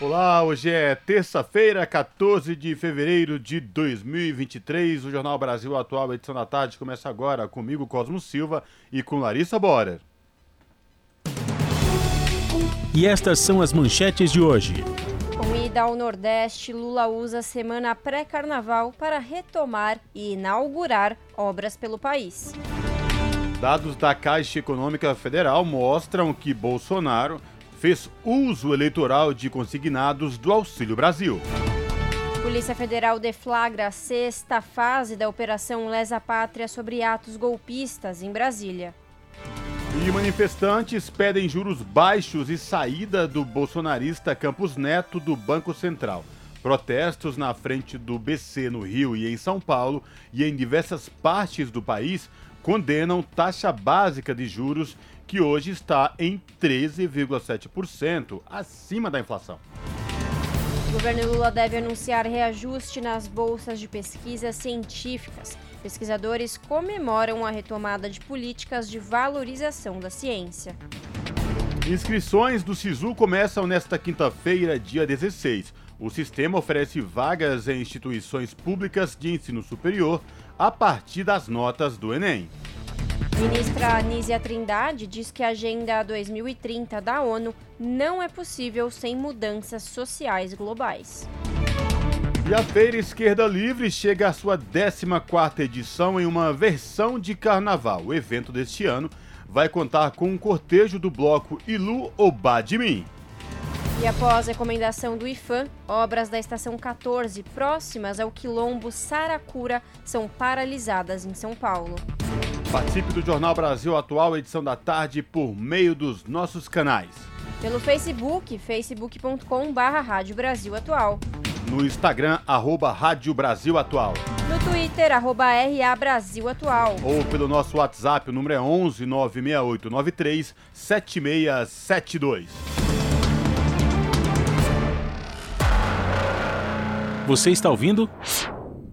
Olá, hoje é terça-feira, 14 de fevereiro de 2023. O Jornal Brasil Atual, edição da tarde, começa agora comigo, Cosmo Silva, e com Larissa Borer. E estas são as manchetes de hoje. Com ida ao Nordeste, Lula usa semana pré-carnaval para retomar e inaugurar obras pelo país. Dados da Caixa Econômica Federal mostram que Bolsonaro fez uso eleitoral de consignados do Auxílio Brasil. Polícia Federal deflagra a sexta fase da Operação Lesa Pátria sobre atos golpistas em Brasília. E manifestantes pedem juros baixos e saída do bolsonarista Campos Neto do Banco Central. Protestos na frente do BC no Rio e em São Paulo e em diversas partes do país condenam taxa básica de juros que hoje está em 13,7%, acima da inflação. O governo Lula deve anunciar reajuste nas bolsas de pesquisas científicas. Pesquisadores comemoram a retomada de políticas de valorização da ciência. Inscrições do SISU começam nesta quinta-feira, dia 16. O sistema oferece vagas em instituições públicas de ensino superior a partir das notas do Enem. Ministra Anísia Trindade diz que a Agenda 2030 da ONU não é possível sem mudanças sociais globais. E a Feira Esquerda Livre chega à sua 14ª edição em uma versão de carnaval. O evento deste ano vai contar com um cortejo do bloco Ilu Mim. E após recomendação do IFAM, obras da Estação 14 próximas ao quilombo Saracura são paralisadas em São Paulo. Participe do Jornal Brasil Atual, edição da tarde, por meio dos nossos canais. Pelo Facebook, facebook.com.br Rádio Brasil Atual. No Instagram, arroba Rádio Brasil Atual. No Twitter, arroba RA Brasil Atual. Ou pelo nosso WhatsApp, o número é 11 96893 7672. Você está ouvindo?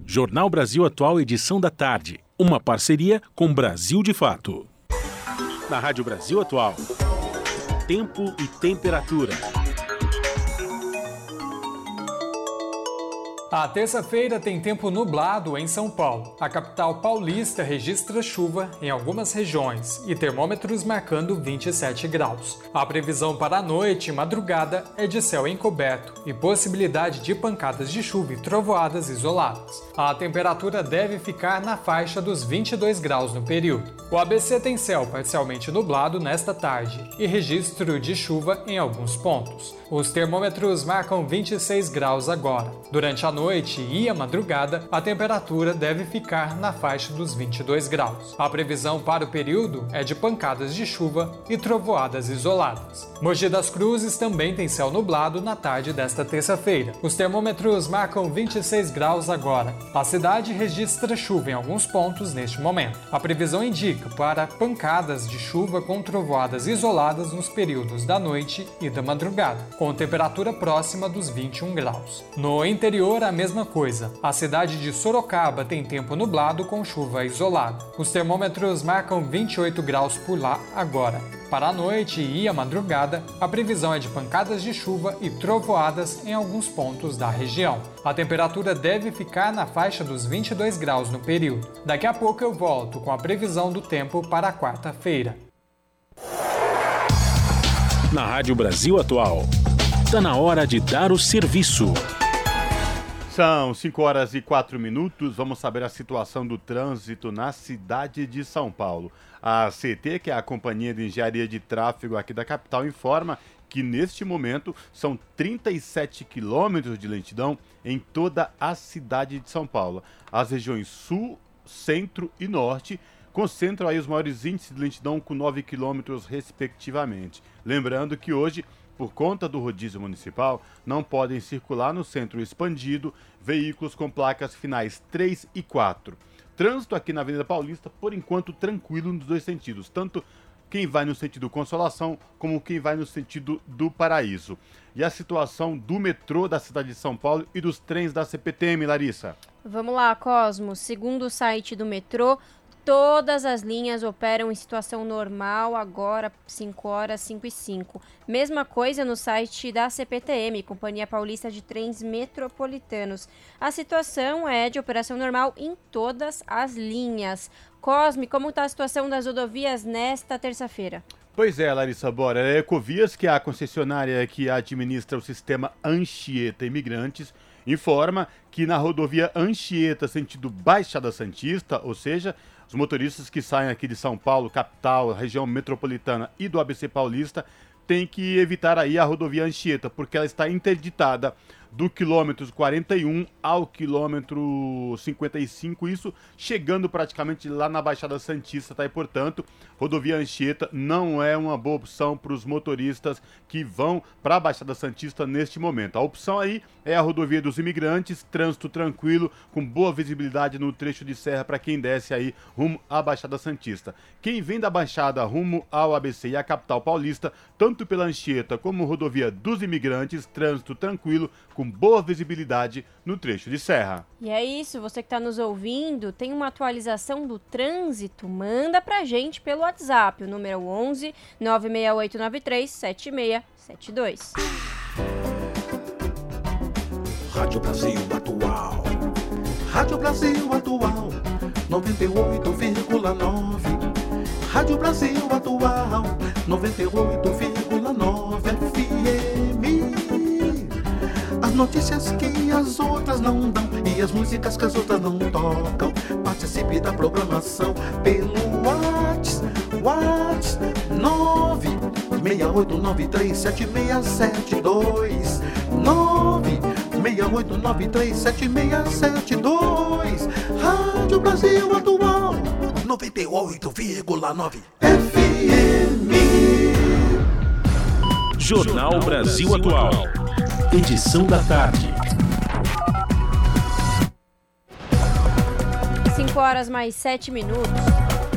Jornal Brasil Atual, edição da tarde. Uma parceria com Brasil de Fato. Na Rádio Brasil Atual. Tempo e temperatura. A terça-feira tem tempo nublado em São Paulo. A capital paulista registra chuva em algumas regiões e termômetros marcando 27 graus. A previsão para a noite e madrugada é de céu encoberto e possibilidade de pancadas de chuva e trovoadas isoladas. A temperatura deve ficar na faixa dos 22 graus no período. O ABC tem céu parcialmente nublado nesta tarde e registro de chuva em alguns pontos. Os termômetros marcam 26 graus agora. Durante a noite e a madrugada, a temperatura deve ficar na faixa dos 22 graus. A previsão para o período é de pancadas de chuva e trovoadas isoladas. Mogi das Cruzes também tem céu nublado na tarde desta terça-feira. Os termômetros marcam 26 graus agora. A cidade registra chuva em alguns pontos neste momento. A previsão indica para pancadas de chuva com trovoadas isoladas nos períodos da noite e da madrugada com temperatura próxima dos 21 graus. No interior, a mesma coisa. A cidade de Sorocaba tem tempo nublado com chuva isolada. Os termômetros marcam 28 graus por lá agora. Para a noite e a madrugada, a previsão é de pancadas de chuva e trovoadas em alguns pontos da região. A temperatura deve ficar na faixa dos 22 graus no período. Daqui a pouco eu volto com a previsão do tempo para quarta-feira. Na Rádio Brasil Atual. Está na hora de dar o serviço. São 5 horas e 4 minutos. Vamos saber a situação do trânsito na cidade de São Paulo. A CT, que é a Companhia de Engenharia de Tráfego aqui da capital, informa que neste momento são 37 quilômetros de lentidão em toda a cidade de São Paulo. As regiões sul, centro e norte concentram aí os maiores índices de lentidão com 9 quilômetros respectivamente. Lembrando que hoje por conta do rodízio municipal, não podem circular no centro expandido veículos com placas finais 3 e 4. Trânsito aqui na Avenida Paulista, por enquanto, tranquilo nos dois sentidos, tanto quem vai no sentido Consolação como quem vai no sentido do Paraíso. E a situação do metrô da cidade de São Paulo e dos trens da CPTM, Larissa? Vamos lá, Cosmo. Segundo o site do metrô, Todas as linhas operam em situação normal agora, 5 horas 5 e 5. Mesma coisa no site da CPTM, Companhia Paulista de Trens Metropolitanos. A situação é de operação normal em todas as linhas. Cosme, como está a situação das rodovias nesta terça-feira? Pois é, Larissa Bora. A Ecovias, que é a concessionária que administra o sistema Anchieta Imigrantes, informa que na rodovia Anchieta, sentido Baixada Santista, ou seja, os motoristas que saem aqui de São Paulo, capital, região metropolitana e do ABC Paulista têm que evitar aí a rodovia Anchieta, porque ela está interditada do quilômetro 41 ao quilômetro 55, isso chegando praticamente lá na Baixada Santista, tá? E portanto, rodovia Anchieta não é uma boa opção para os motoristas que vão para a Baixada Santista neste momento. A opção aí é a rodovia dos imigrantes, trânsito tranquilo, com boa visibilidade no trecho de serra para quem desce aí rumo à Baixada Santista. Quem vem da Baixada rumo ao ABC e à capital paulista, tanto pela Anchieta como rodovia dos imigrantes, trânsito tranquilo, com boa visibilidade no trecho de serra. E é isso, você que está nos ouvindo, tem uma atualização do trânsito? Manda pra gente pelo WhatsApp, o número 11 96893 7672. Rádio Brasil Atual. Rádio Brasil Atual 98,9. Rádio Brasil Atual 98,9 notícias que as outras não dão e as músicas que as outras não tocam. Participe da programação pelo WhatsApp, WhatsApp 968937672 968937672 Rádio Brasil Atual 98,9 FM Jornal Brasil Atual edição da tarde. 5 horas mais 7 minutos.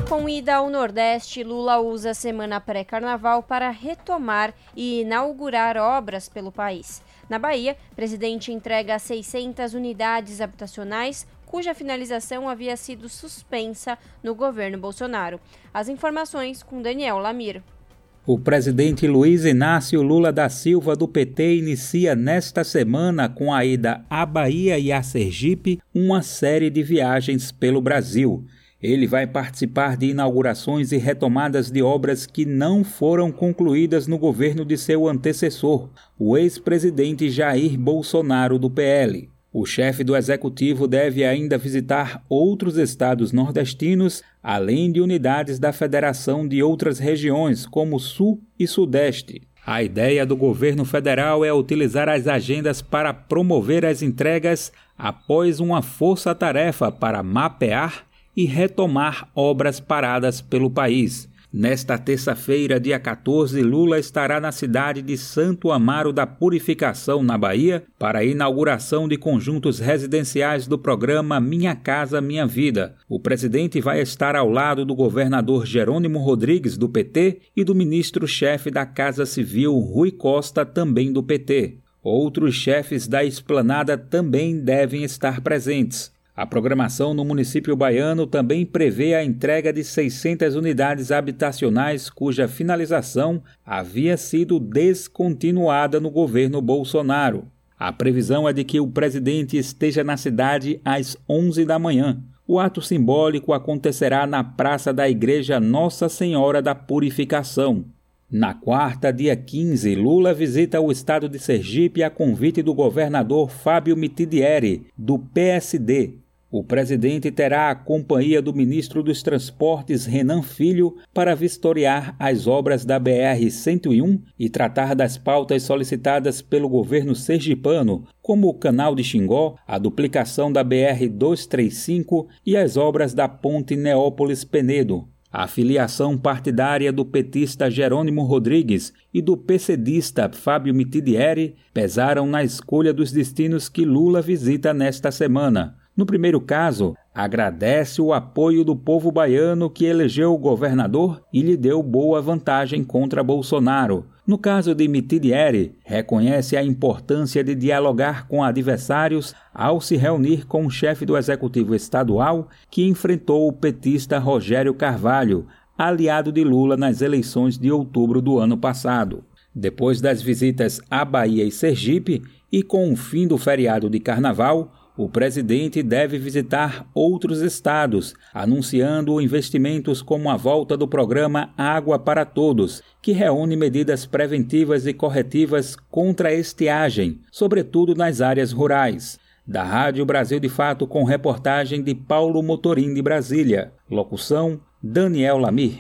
Com ida ao Nordeste, Lula usa a semana pré-carnaval para retomar e inaugurar obras pelo país. Na Bahia, presidente entrega 600 unidades habitacionais cuja finalização havia sido suspensa no governo Bolsonaro. As informações com Daniel Lamir. O presidente Luiz Inácio Lula da Silva do PT inicia nesta semana, com a ida à Bahia e a Sergipe, uma série de viagens pelo Brasil. Ele vai participar de inaugurações e retomadas de obras que não foram concluídas no governo de seu antecessor, o ex-presidente Jair Bolsonaro do PL. O chefe do executivo deve ainda visitar outros estados nordestinos, além de unidades da federação de outras regiões, como Sul e Sudeste. A ideia do governo federal é utilizar as agendas para promover as entregas após uma força-tarefa para mapear e retomar obras paradas pelo país. Nesta terça-feira, dia 14, Lula estará na cidade de Santo Amaro da Purificação, na Bahia, para a inauguração de conjuntos residenciais do programa Minha Casa Minha Vida. O presidente vai estar ao lado do governador Jerônimo Rodrigues, do PT, e do ministro-chefe da Casa Civil, Rui Costa, também do PT. Outros chefes da esplanada também devem estar presentes. A programação no município baiano também prevê a entrega de 600 unidades habitacionais cuja finalização havia sido descontinuada no governo Bolsonaro. A previsão é de que o presidente esteja na cidade às 11 da manhã. O ato simbólico acontecerá na praça da Igreja Nossa Senhora da Purificação. Na quarta, dia 15, Lula visita o estado de Sergipe a convite do governador Fábio Mitidieri, do PSD, o presidente terá a companhia do ministro dos Transportes Renan Filho para vistoriar as obras da BR-101 e tratar das pautas solicitadas pelo governo sergipano, como o canal de Xingó, a duplicação da BR-235 e as obras da ponte Neópolis-Penedo. A filiação partidária do petista Jerônimo Rodrigues e do PCdista Fábio Mitidieri pesaram na escolha dos destinos que Lula visita nesta semana. No primeiro caso, agradece o apoio do povo baiano que elegeu o governador e lhe deu boa vantagem contra Bolsonaro. No caso de Mitidieri, reconhece a importância de dialogar com adversários ao se reunir com o chefe do executivo estadual que enfrentou o petista Rogério Carvalho, aliado de Lula nas eleições de outubro do ano passado. Depois das visitas à Bahia e Sergipe, e com o fim do feriado de carnaval, o presidente deve visitar outros estados, anunciando investimentos como a volta do programa Água para Todos, que reúne medidas preventivas e corretivas contra a estiagem, sobretudo nas áreas rurais. Da Rádio Brasil de Fato, com reportagem de Paulo Motorim de Brasília. Locução: Daniel Lamir.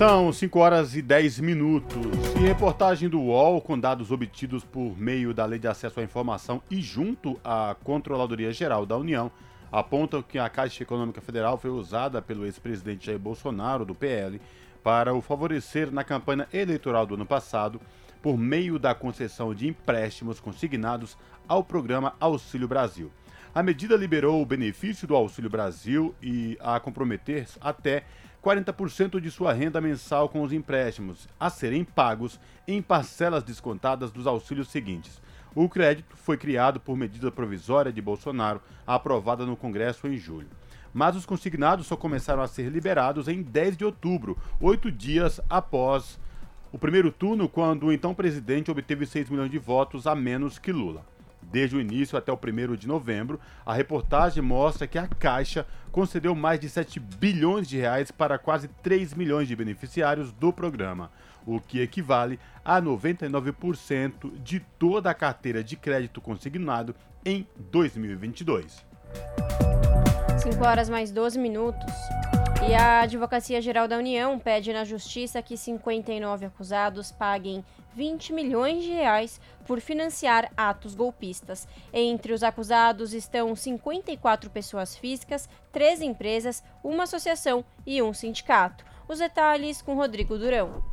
São 5 horas e 10 minutos. E reportagem do UOL, com dados obtidos por meio da Lei de Acesso à Informação e junto à Controladoria Geral da União, apontam que a Caixa Econômica Federal foi usada pelo ex-presidente Jair Bolsonaro, do PL, para o favorecer na campanha eleitoral do ano passado, por meio da concessão de empréstimos consignados ao programa Auxílio Brasil. A medida liberou o benefício do Auxílio Brasil e a comprometer até 40% de sua renda mensal com os empréstimos a serem pagos em parcelas descontadas dos auxílios seguintes. O crédito foi criado por medida provisória de Bolsonaro, aprovada no Congresso em julho. Mas os consignados só começaram a ser liberados em 10 de outubro, oito dias após o primeiro turno, quando o então presidente obteve 6 milhões de votos a menos que Lula. Desde o início até o 1 de novembro, a reportagem mostra que a Caixa concedeu mais de 7 bilhões de reais para quase 3 milhões de beneficiários do programa, o que equivale a 99% de toda a carteira de crédito consignado em 2022. 5 horas mais 12 minutos. E a Advocacia Geral da União pede na Justiça que 59 acusados paguem 20 milhões de reais por financiar atos golpistas. Entre os acusados estão 54 pessoas físicas, três empresas, uma associação e um sindicato. Os detalhes com Rodrigo Durão.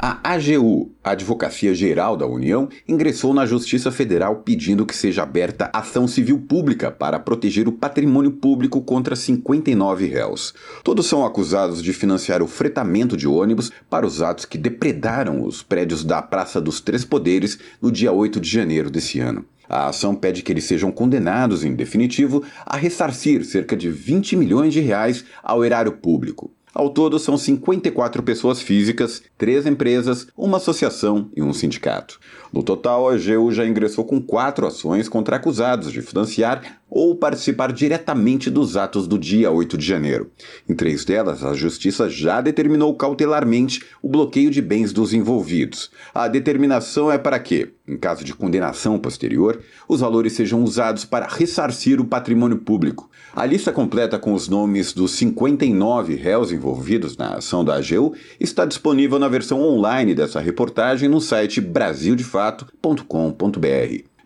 A AGU, a Advocacia Geral da União, ingressou na Justiça Federal pedindo que seja aberta ação civil pública para proteger o patrimônio público contra 59 réus. Todos são acusados de financiar o fretamento de ônibus para os atos que depredaram os prédios da Praça dos Três Poderes no dia 8 de janeiro desse ano. A ação pede que eles sejam condenados, em definitivo, a ressarcir cerca de 20 milhões de reais ao erário público. Ao todo, são 54 pessoas físicas, três empresas, uma associação e um sindicato. No total, a AGU já ingressou com quatro ações contra acusados de financiar ou participar diretamente dos atos do dia 8 de janeiro. Em três delas, a Justiça já determinou cautelarmente o bloqueio de bens dos envolvidos. A determinação é para que, em caso de condenação posterior, os valores sejam usados para ressarcir o patrimônio público. A lista completa com os nomes dos 59 réus envolvidos na ação da AGU está disponível na versão online dessa reportagem no site brasildefato.com.br. De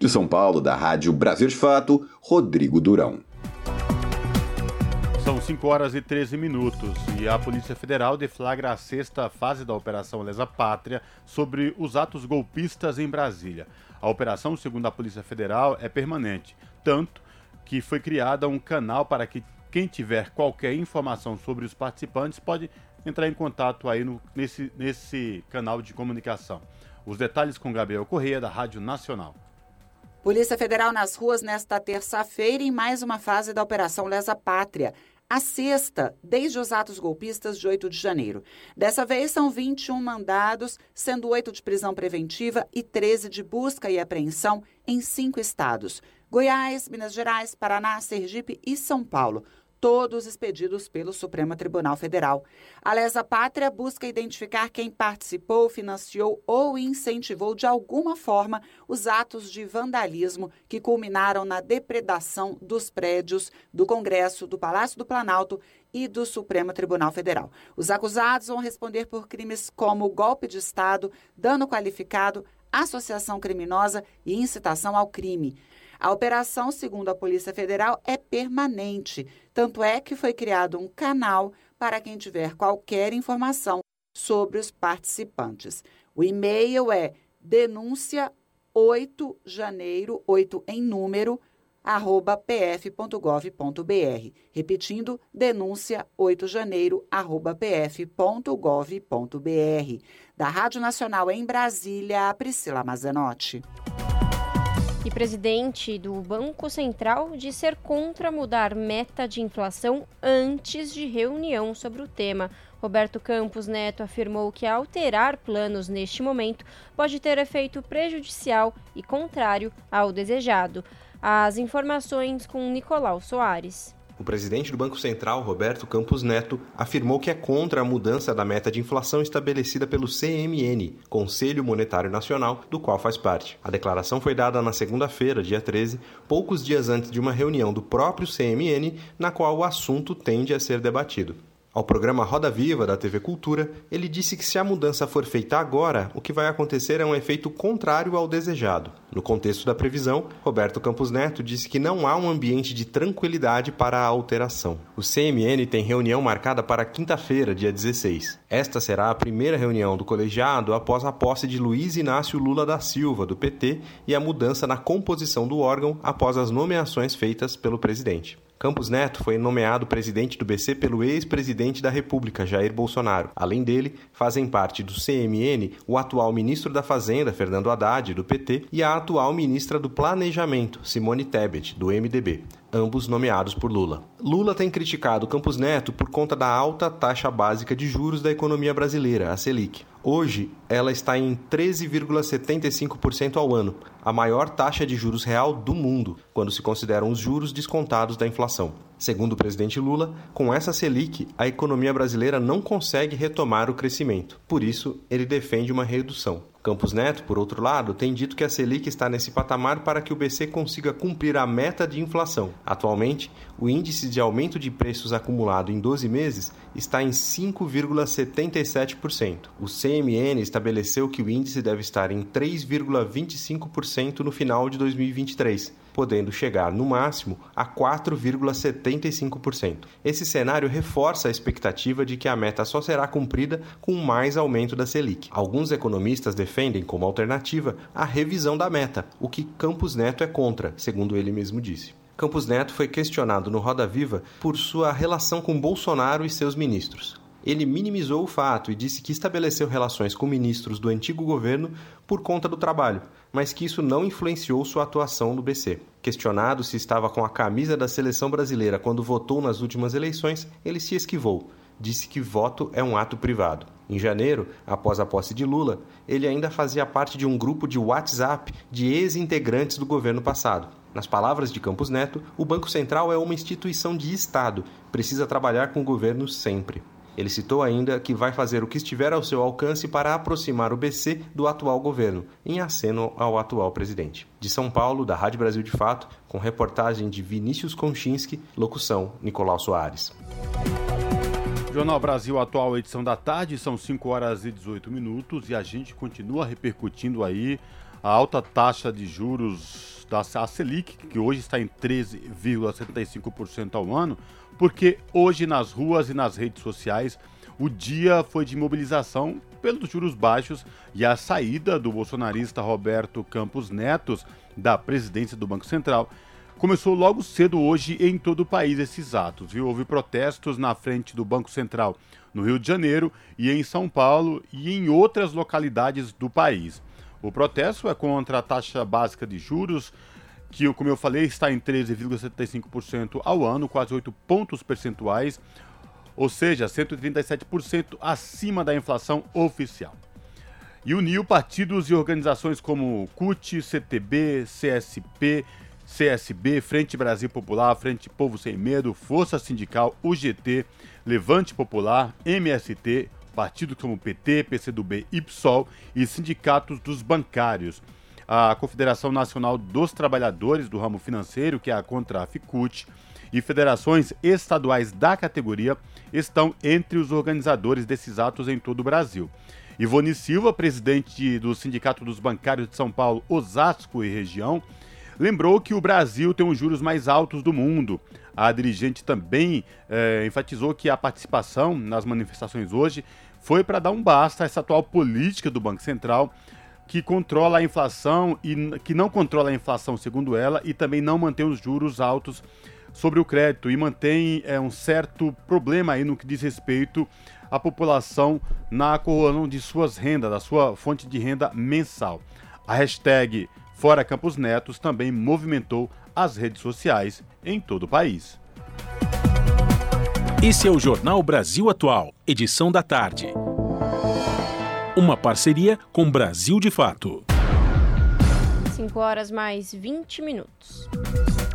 São Paulo, da Rádio Brasil de Fato, Rodrigo Durão. São 5 horas e 13 minutos e a Polícia Federal deflagra a sexta fase da Operação Lesa Pátria sobre os atos golpistas em Brasília. A operação, segundo a Polícia Federal, é permanente, tanto que foi criada um canal para que quem tiver qualquer informação sobre os participantes pode entrar em contato aí no, nesse, nesse canal de comunicação. Os detalhes com Gabriel Correia, da Rádio Nacional. Polícia Federal nas ruas nesta terça-feira em mais uma fase da Operação Lesa Pátria. A sexta, desde os atos golpistas de 8 de janeiro. Dessa vez são 21 mandados, sendo 8 de prisão preventiva e 13 de busca e apreensão em cinco estados: Goiás, Minas Gerais, Paraná, Sergipe e São Paulo todos expedidos pelo Supremo Tribunal Federal. A Lesa Pátria busca identificar quem participou, financiou ou incentivou de alguma forma os atos de vandalismo que culminaram na depredação dos prédios do Congresso, do Palácio do Planalto e do Supremo Tribunal Federal. Os acusados vão responder por crimes como golpe de Estado, dano qualificado, associação criminosa e incitação ao crime. A operação, segundo a Polícia Federal, é permanente. Tanto é que foi criado um canal para quem tiver qualquer informação sobre os participantes. O e-mail é denúncia 8 janeiro, 8 em número, arroba pf.gov.br. Repetindo, denúncia 8 janeiro, arroba pf.gov.br. Da Rádio Nacional em Brasília, Priscila Mazenotti. E presidente do Banco Central diz ser contra mudar meta de inflação antes de reunião sobre o tema. Roberto Campos Neto afirmou que alterar planos neste momento pode ter efeito prejudicial e contrário ao desejado. As informações com Nicolau Soares. O presidente do Banco Central, Roberto Campos Neto, afirmou que é contra a mudança da meta de inflação estabelecida pelo CMN, Conselho Monetário Nacional, do qual faz parte. A declaração foi dada na segunda-feira, dia 13, poucos dias antes de uma reunião do próprio CMN, na qual o assunto tende a ser debatido. Ao programa Roda Viva da TV Cultura, ele disse que se a mudança for feita agora, o que vai acontecer é um efeito contrário ao desejado. No contexto da previsão, Roberto Campos Neto disse que não há um ambiente de tranquilidade para a alteração. O CMN tem reunião marcada para quinta-feira, dia 16. Esta será a primeira reunião do colegiado após a posse de Luiz Inácio Lula da Silva, do PT, e a mudança na composição do órgão após as nomeações feitas pelo presidente. Campos Neto foi nomeado presidente do BC pelo ex-presidente da República, Jair Bolsonaro. Além dele, fazem parte do CMN o atual ministro da Fazenda, Fernando Haddad, do PT, e a atual ministra do Planejamento, Simone Tebet, do MDB ambos nomeados por Lula. Lula tem criticado Campos Neto por conta da alta taxa básica de juros da economia brasileira, a Selic. Hoje, ela está em 13,75% ao ano, a maior taxa de juros real do mundo, quando se consideram os juros descontados da inflação. Segundo o presidente Lula, com essa Selic, a economia brasileira não consegue retomar o crescimento. Por isso, ele defende uma redução. Campos Neto, por outro lado, tem dito que a Selic está nesse patamar para que o BC consiga cumprir a meta de inflação. Atualmente, o índice de aumento de preços acumulado em 12 meses está em 5,77%. O CMN estabeleceu que o índice deve estar em 3,25% no final de 2023 podendo chegar no máximo a 4,75%. Esse cenário reforça a expectativa de que a meta só será cumprida com mais aumento da Selic. Alguns economistas defendem como alternativa a revisão da meta, o que Campos Neto é contra, segundo ele mesmo disse. Campos Neto foi questionado no Roda Viva por sua relação com Bolsonaro e seus ministros. Ele minimizou o fato e disse que estabeleceu relações com ministros do antigo governo por conta do trabalho, mas que isso não influenciou sua atuação no BC. Questionado se estava com a camisa da seleção brasileira quando votou nas últimas eleições, ele se esquivou. Disse que voto é um ato privado. Em janeiro, após a posse de Lula, ele ainda fazia parte de um grupo de WhatsApp de ex-integrantes do governo passado. Nas palavras de Campos Neto, o Banco Central é uma instituição de Estado, precisa trabalhar com o governo sempre. Ele citou ainda que vai fazer o que estiver ao seu alcance para aproximar o BC do atual governo, em aceno ao atual presidente. De São Paulo, da Rádio Brasil de Fato, com reportagem de Vinícius Konchinski, locução Nicolau Soares. Jornal Brasil Atual, edição da tarde, são 5 horas e 18 minutos e a gente continua repercutindo aí a alta taxa de juros da Selic, que hoje está em 13,75% ao ano, porque hoje nas ruas e nas redes sociais o dia foi de mobilização pelos juros baixos e a saída do bolsonarista Roberto Campos Netos da presidência do Banco Central. Começou logo cedo hoje em todo o país esses atos. Viu? Houve protestos na frente do Banco Central no Rio de Janeiro e em São Paulo e em outras localidades do país. O protesto é contra a taxa básica de juros, que, como eu falei, está em 13,75% ao ano, quase 8 pontos percentuais, ou seja, 137% acima da inflação oficial. E uniu partidos e organizações como CUT, CTB, CSP, CSB, Frente Brasil Popular, Frente Povo Sem Medo, Força Sindical, UGT, Levante Popular, MST, partidos como PT, PCdoB e PSOL e sindicatos dos bancários a Confederação Nacional dos Trabalhadores do Ramo Financeiro, que é a Contraficut, e federações estaduais da categoria estão entre os organizadores desses atos em todo o Brasil. Ivone Silva, presidente do Sindicato dos Bancários de São Paulo, Osasco e região, lembrou que o Brasil tem os juros mais altos do mundo. A dirigente também é, enfatizou que a participação nas manifestações hoje foi para dar um basta a essa atual política do Banco Central que controla a inflação e que não controla a inflação, segundo ela, e também não mantém os juros altos sobre o crédito e mantém é, um certo problema aí no que diz respeito à população na correlação de suas rendas, da sua fonte de renda mensal. A hashtag Fora Campos Netos também movimentou as redes sociais em todo o país. Esse é o Jornal Brasil Atual, edição da tarde. Uma parceria com Brasil de Fato. 5 horas mais 20 minutos.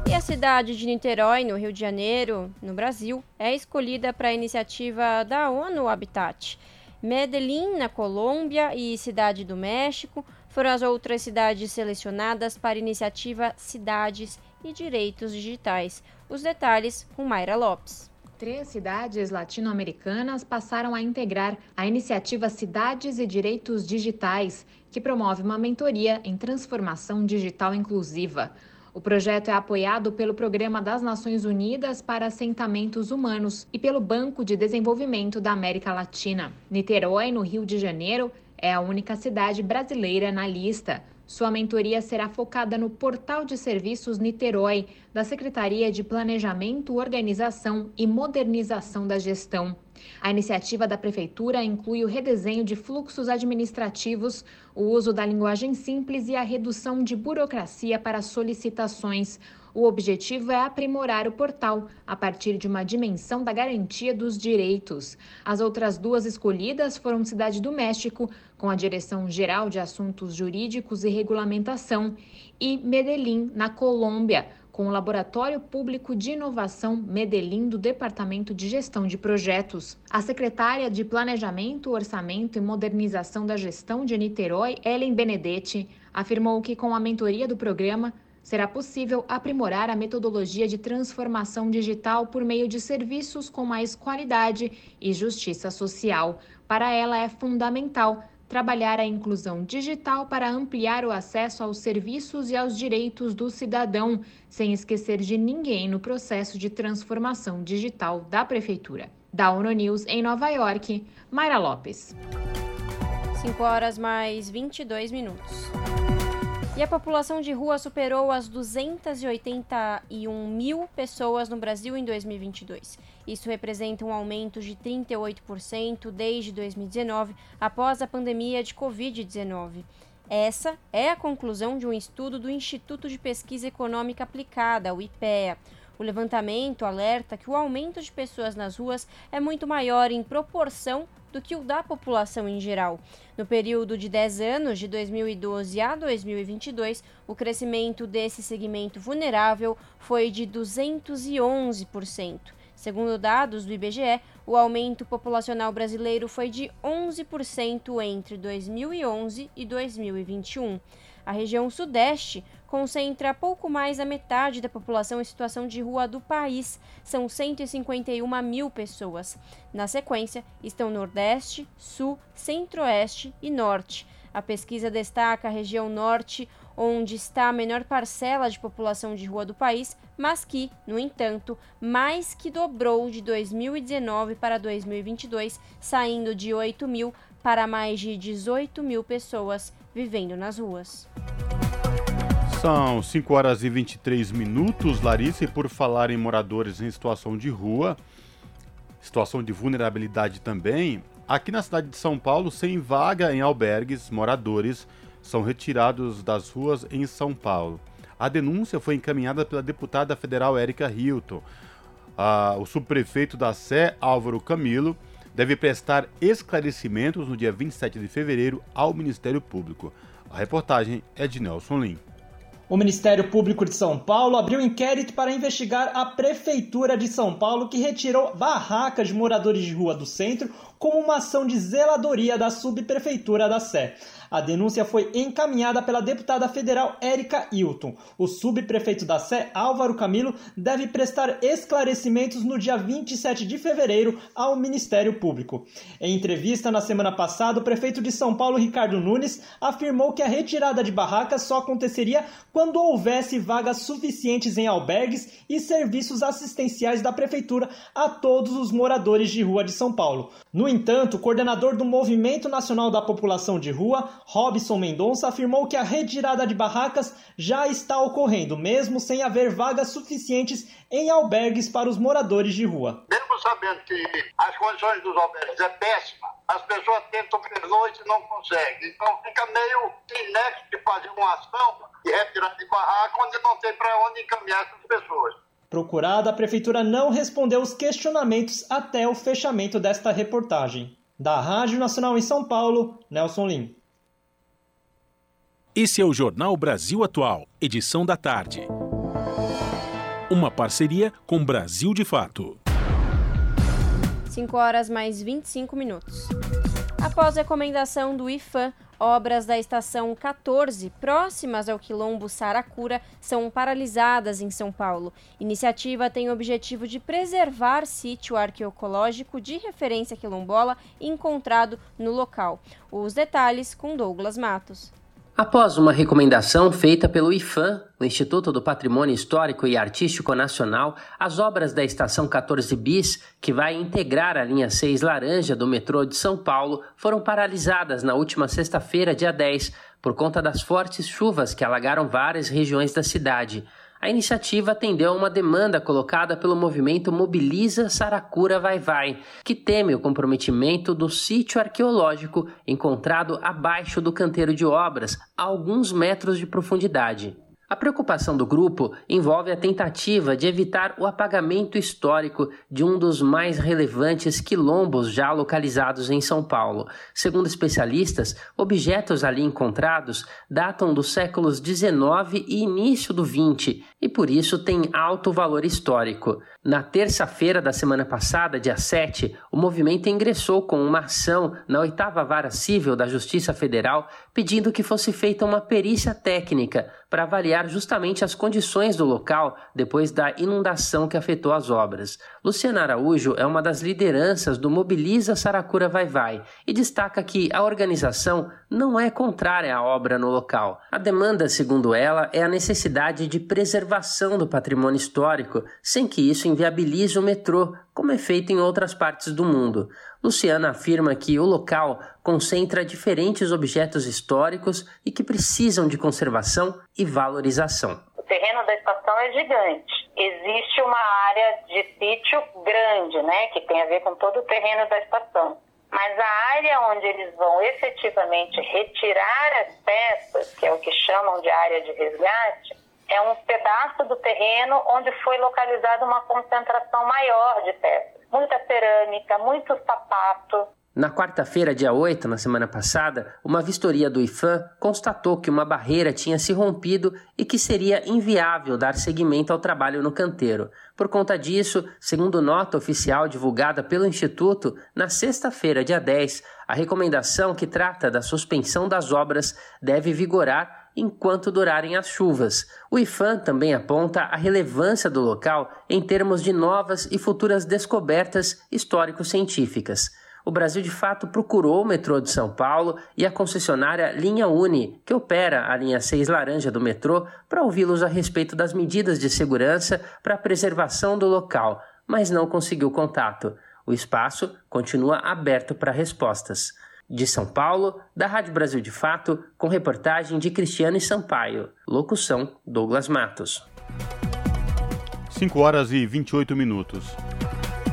E a cidade de Niterói, no Rio de Janeiro, no Brasil, é escolhida para a iniciativa da ONU Habitat. Medellín, na Colômbia, e Cidade do México foram as outras cidades selecionadas para a iniciativa Cidades e Direitos Digitais. Os detalhes com Mayra Lopes. Três cidades latino-americanas passaram a integrar a iniciativa Cidades e Direitos Digitais, que promove uma mentoria em transformação digital inclusiva. O projeto é apoiado pelo Programa das Nações Unidas para Assentamentos Humanos e pelo Banco de Desenvolvimento da América Latina. Niterói, no Rio de Janeiro, é a única cidade brasileira na lista. Sua mentoria será focada no Portal de Serviços Niterói, da Secretaria de Planejamento, Organização e Modernização da Gestão. A iniciativa da Prefeitura inclui o redesenho de fluxos administrativos, o uso da linguagem simples e a redução de burocracia para solicitações. O objetivo é aprimorar o portal a partir de uma dimensão da garantia dos direitos. As outras duas escolhidas foram Cidade do México, com a Direção Geral de Assuntos Jurídicos e Regulamentação, e Medellín, na Colômbia, com o Laboratório Público de Inovação Medellín do Departamento de Gestão de Projetos. A secretária de Planejamento, Orçamento e Modernização da Gestão de Niterói, Ellen Benedetti, afirmou que com a mentoria do programa será possível aprimorar a metodologia de transformação digital por meio de serviços com mais qualidade e justiça social. Para ela, é fundamental trabalhar a inclusão digital para ampliar o acesso aos serviços e aos direitos do cidadão, sem esquecer de ninguém no processo de transformação digital da Prefeitura. Da ONU News em Nova York, Mayra Lopes. 5 horas mais 22 minutos. E a população de rua superou as 281 mil pessoas no Brasil em 2022. Isso representa um aumento de 38% desde 2019, após a pandemia de Covid-19. Essa é a conclusão de um estudo do Instituto de Pesquisa Econômica Aplicada, o IPEA. O levantamento alerta que o aumento de pessoas nas ruas é muito maior em proporção do que o da população em geral. No período de 10 anos, de 2012 a 2022, o crescimento desse segmento vulnerável foi de 211%. Segundo dados do IBGE, o aumento populacional brasileiro foi de 11% entre 2011 e 2021. A região Sudeste concentra pouco mais da metade da população em situação de rua do país, são 151 mil pessoas. Na sequência, estão Nordeste, Sul, Centro-Oeste e Norte. A pesquisa destaca a região Norte, onde está a menor parcela de população de rua do país, mas que, no entanto, mais que dobrou de 2019 para 2022, saindo de 8 mil para mais de 18 mil pessoas vivendo nas ruas. São 5 horas e 23 minutos, Larissa, e por falar em moradores em situação de rua, situação de vulnerabilidade também, aqui na cidade de São Paulo, sem vaga em albergues, moradores são retirados das ruas em São Paulo. A denúncia foi encaminhada pela deputada federal Érica Hilton. Ah, o subprefeito da Sé, Álvaro Camilo, deve prestar esclarecimentos no dia 27 de fevereiro ao Ministério Público. A reportagem é de Nelson Lim. O Ministério Público de São Paulo abriu inquérito para investigar a Prefeitura de São Paulo que retirou barracas de moradores de rua do centro como uma ação de zeladoria da subprefeitura da Sé. A denúncia foi encaminhada pela deputada federal Érica Hilton. O subprefeito da Sé, Álvaro Camilo, deve prestar esclarecimentos no dia 27 de fevereiro ao Ministério Público. Em entrevista na semana passada, o prefeito de São Paulo, Ricardo Nunes, afirmou que a retirada de barracas só aconteceria quando houvesse vagas suficientes em albergues e serviços assistenciais da prefeitura a todos os moradores de rua de São Paulo. No entanto, o coordenador do Movimento Nacional da População de Rua, Robson Mendonça, afirmou que a retirada de barracas já está ocorrendo, mesmo sem haver vagas suficientes em albergues para os moradores de rua. Mesmo sabendo que as condições dos albergues é péssima, as pessoas tentam pernoite e não conseguem. Então fica meio inexo de fazer uma ação de retirada de barraca onde não tem para onde encaminhar essas pessoas. Procurada, a prefeitura não respondeu os questionamentos até o fechamento desta reportagem. Da Rádio Nacional em São Paulo, Nelson Lim. Esse é o Jornal Brasil Atual, edição da tarde. Uma parceria com Brasil de Fato. 5 horas mais 25 minutos. Após recomendação do IFAM, Obras da estação 14, próximas ao quilombo Saracura, são paralisadas em São Paulo. Iniciativa tem o objetivo de preservar sítio arqueológico de referência quilombola encontrado no local. Os detalhes com Douglas Matos. Após uma recomendação feita pelo IFAM, o Instituto do Patrimônio Histórico e Artístico Nacional, as obras da Estação 14 Bis, que vai integrar a linha 6 Laranja do metrô de São Paulo, foram paralisadas na última sexta-feira, dia 10, por conta das fortes chuvas que alagaram várias regiões da cidade. A iniciativa atendeu a uma demanda colocada pelo movimento Mobiliza Saracura Vai Vai, que teme o comprometimento do sítio arqueológico encontrado abaixo do canteiro de obras, a alguns metros de profundidade. A preocupação do grupo envolve a tentativa de evitar o apagamento histórico de um dos mais relevantes quilombos já localizados em São Paulo. Segundo especialistas, objetos ali encontrados datam dos séculos XIX e início do XX e por isso têm alto valor histórico. Na terça-feira da semana passada, dia 7, o movimento ingressou com uma ação na oitava vara civil da Justiça Federal pedindo que fosse feita uma perícia técnica para avaliar justamente as condições do local depois da inundação que afetou as obras. Luciana Araújo é uma das lideranças do Mobiliza Saracura Vai Vai e destaca que a organização não é contrária à obra no local. A demanda, segundo ela, é a necessidade de preservação do patrimônio histórico, sem que isso inviabilize o metrô, como é feito em outras partes do mundo. Luciana afirma que o local concentra diferentes objetos históricos e que precisam de conservação e valorização. O terreno da estação é gigante. Existe uma área de sítio grande, né, que tem a ver com todo o terreno da estação. Mas a área onde eles vão efetivamente retirar as peças, que é o que chamam de área de resgate, é um pedaço do terreno onde foi localizada uma concentração maior de peças. Muita cerâmica, muito sapato, na quarta-feira, dia 8, na semana passada, uma vistoria do IFAM constatou que uma barreira tinha se rompido e que seria inviável dar seguimento ao trabalho no canteiro. Por conta disso, segundo nota oficial divulgada pelo Instituto, na sexta-feira, dia 10, a recomendação que trata da suspensão das obras deve vigorar enquanto durarem as chuvas. O IFAM também aponta a relevância do local em termos de novas e futuras descobertas histórico-científicas o Brasil de fato procurou o metrô de São Paulo e a concessionária Linha Uni, que opera a linha 6 laranja do metrô, para ouvi-los a respeito das medidas de segurança para a preservação do local, mas não conseguiu contato. O espaço continua aberto para respostas. De São Paulo, da Rádio Brasil de Fato, com reportagem de Cristiane Sampaio. Locução: Douglas Matos. 5 horas e 28 minutos.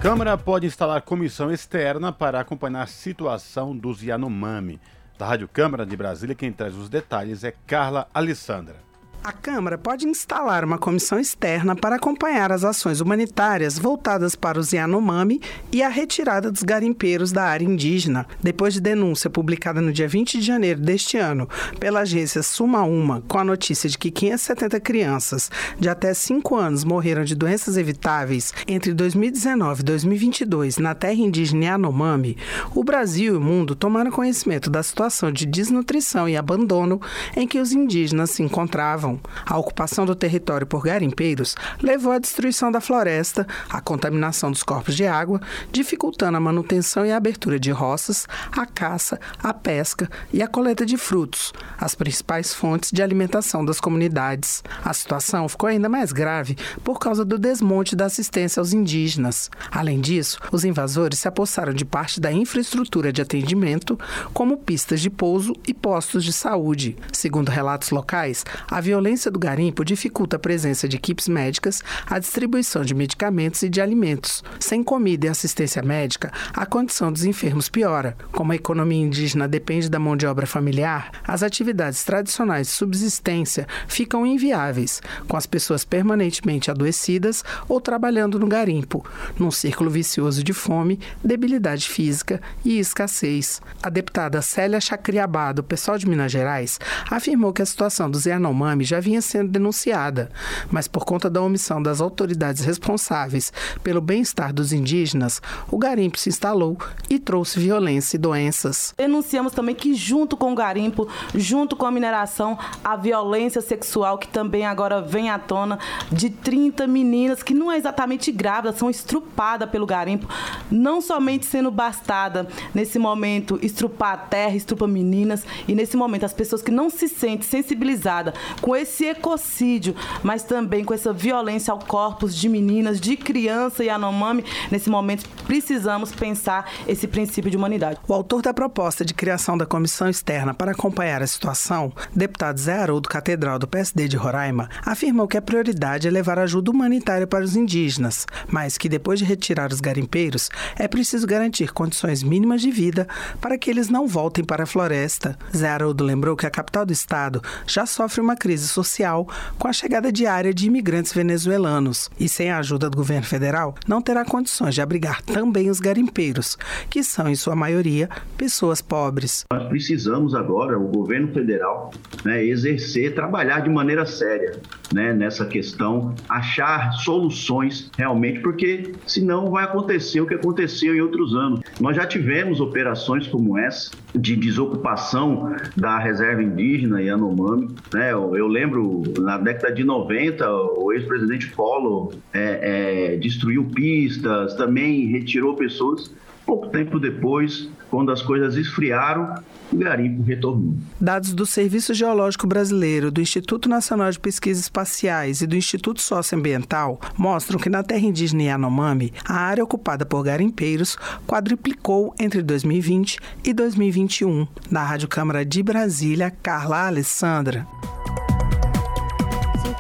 Câmara pode instalar comissão externa para acompanhar a situação dos Yanomami. Da Rádio Câmara de Brasília, quem traz os detalhes é Carla Alessandra. A Câmara pode instalar uma comissão externa para acompanhar as ações humanitárias voltadas para os Yanomami e a retirada dos garimpeiros da área indígena, depois de denúncia publicada no dia 20 de janeiro deste ano pela agência Suma Uma, com a notícia de que 570 crianças de até 5 anos morreram de doenças evitáveis entre 2019 e 2022 na terra indígena Yanomami, o Brasil e o mundo tomaram conhecimento da situação de desnutrição e abandono em que os indígenas se encontravam. A ocupação do território por garimpeiros levou à destruição da floresta, à contaminação dos corpos de água, dificultando a manutenção e a abertura de roças, a caça, a pesca e a coleta de frutos, as principais fontes de alimentação das comunidades. A situação ficou ainda mais grave por causa do desmonte da assistência aos indígenas. Além disso, os invasores se apossaram de parte da infraestrutura de atendimento, como pistas de pouso e postos de saúde. Segundo relatos locais, a violência violência do garimpo dificulta a presença de equipes médicas, a distribuição de medicamentos e de alimentos. Sem comida e assistência médica, a condição dos enfermos piora. Como a economia indígena depende da mão de obra familiar, as atividades tradicionais de subsistência ficam inviáveis, com as pessoas permanentemente adoecidas ou trabalhando no garimpo, num círculo vicioso de fome, debilidade física e escassez. A deputada Célia Chacriabá, do pessoal de Minas Gerais, afirmou que a situação dos Yanomami já vinha sendo denunciada, mas por conta da omissão das autoridades responsáveis pelo bem-estar dos indígenas, o garimpo se instalou e trouxe violência e doenças. Denunciamos também que junto com o garimpo, junto com a mineração, a violência sexual que também agora vem à tona de 30 meninas que não é exatamente grávidas, são estrupadas pelo garimpo, não somente sendo bastada nesse momento estrupar a terra, estrupa meninas e nesse momento as pessoas que não se sentem sensibilizadas com esse ecocídio, mas também com essa violência ao corpos de meninas, de criança e anomami, nesse momento precisamos pensar esse princípio de humanidade. O autor da proposta de criação da comissão externa para acompanhar a situação, deputado Zé Haroldo Catedral do PSD de Roraima, afirmou que a prioridade é levar ajuda humanitária para os indígenas, mas que depois de retirar os garimpeiros, é preciso garantir condições mínimas de vida para que eles não voltem para a floresta. Zé Haroldo lembrou que a capital do estado já sofre uma crise crise social com a chegada diária de imigrantes venezuelanos e, sem a ajuda do governo federal, não terá condições de abrigar também os garimpeiros, que são, em sua maioria, pessoas pobres. Nós precisamos agora, o governo federal, né, exercer, trabalhar de maneira séria né, nessa questão, achar soluções realmente, porque senão vai acontecer o que aconteceu em outros anos. Nós já tivemos operações como essa de desocupação da reserva indígena Yanomami. Né? Eu, lembro, na década de 90, o ex-presidente Collor é, é, destruiu pistas, também retirou pessoas. Pouco tempo depois, quando as coisas esfriaram, o garimpo retornou. Dados do Serviço Geológico Brasileiro, do Instituto Nacional de Pesquisas Espaciais e do Instituto Socioambiental mostram que na terra indígena Yanomami, a área ocupada por garimpeiros quadruplicou entre 2020 e 2021. Na Rádio Câmara de Brasília, Carla Alessandra.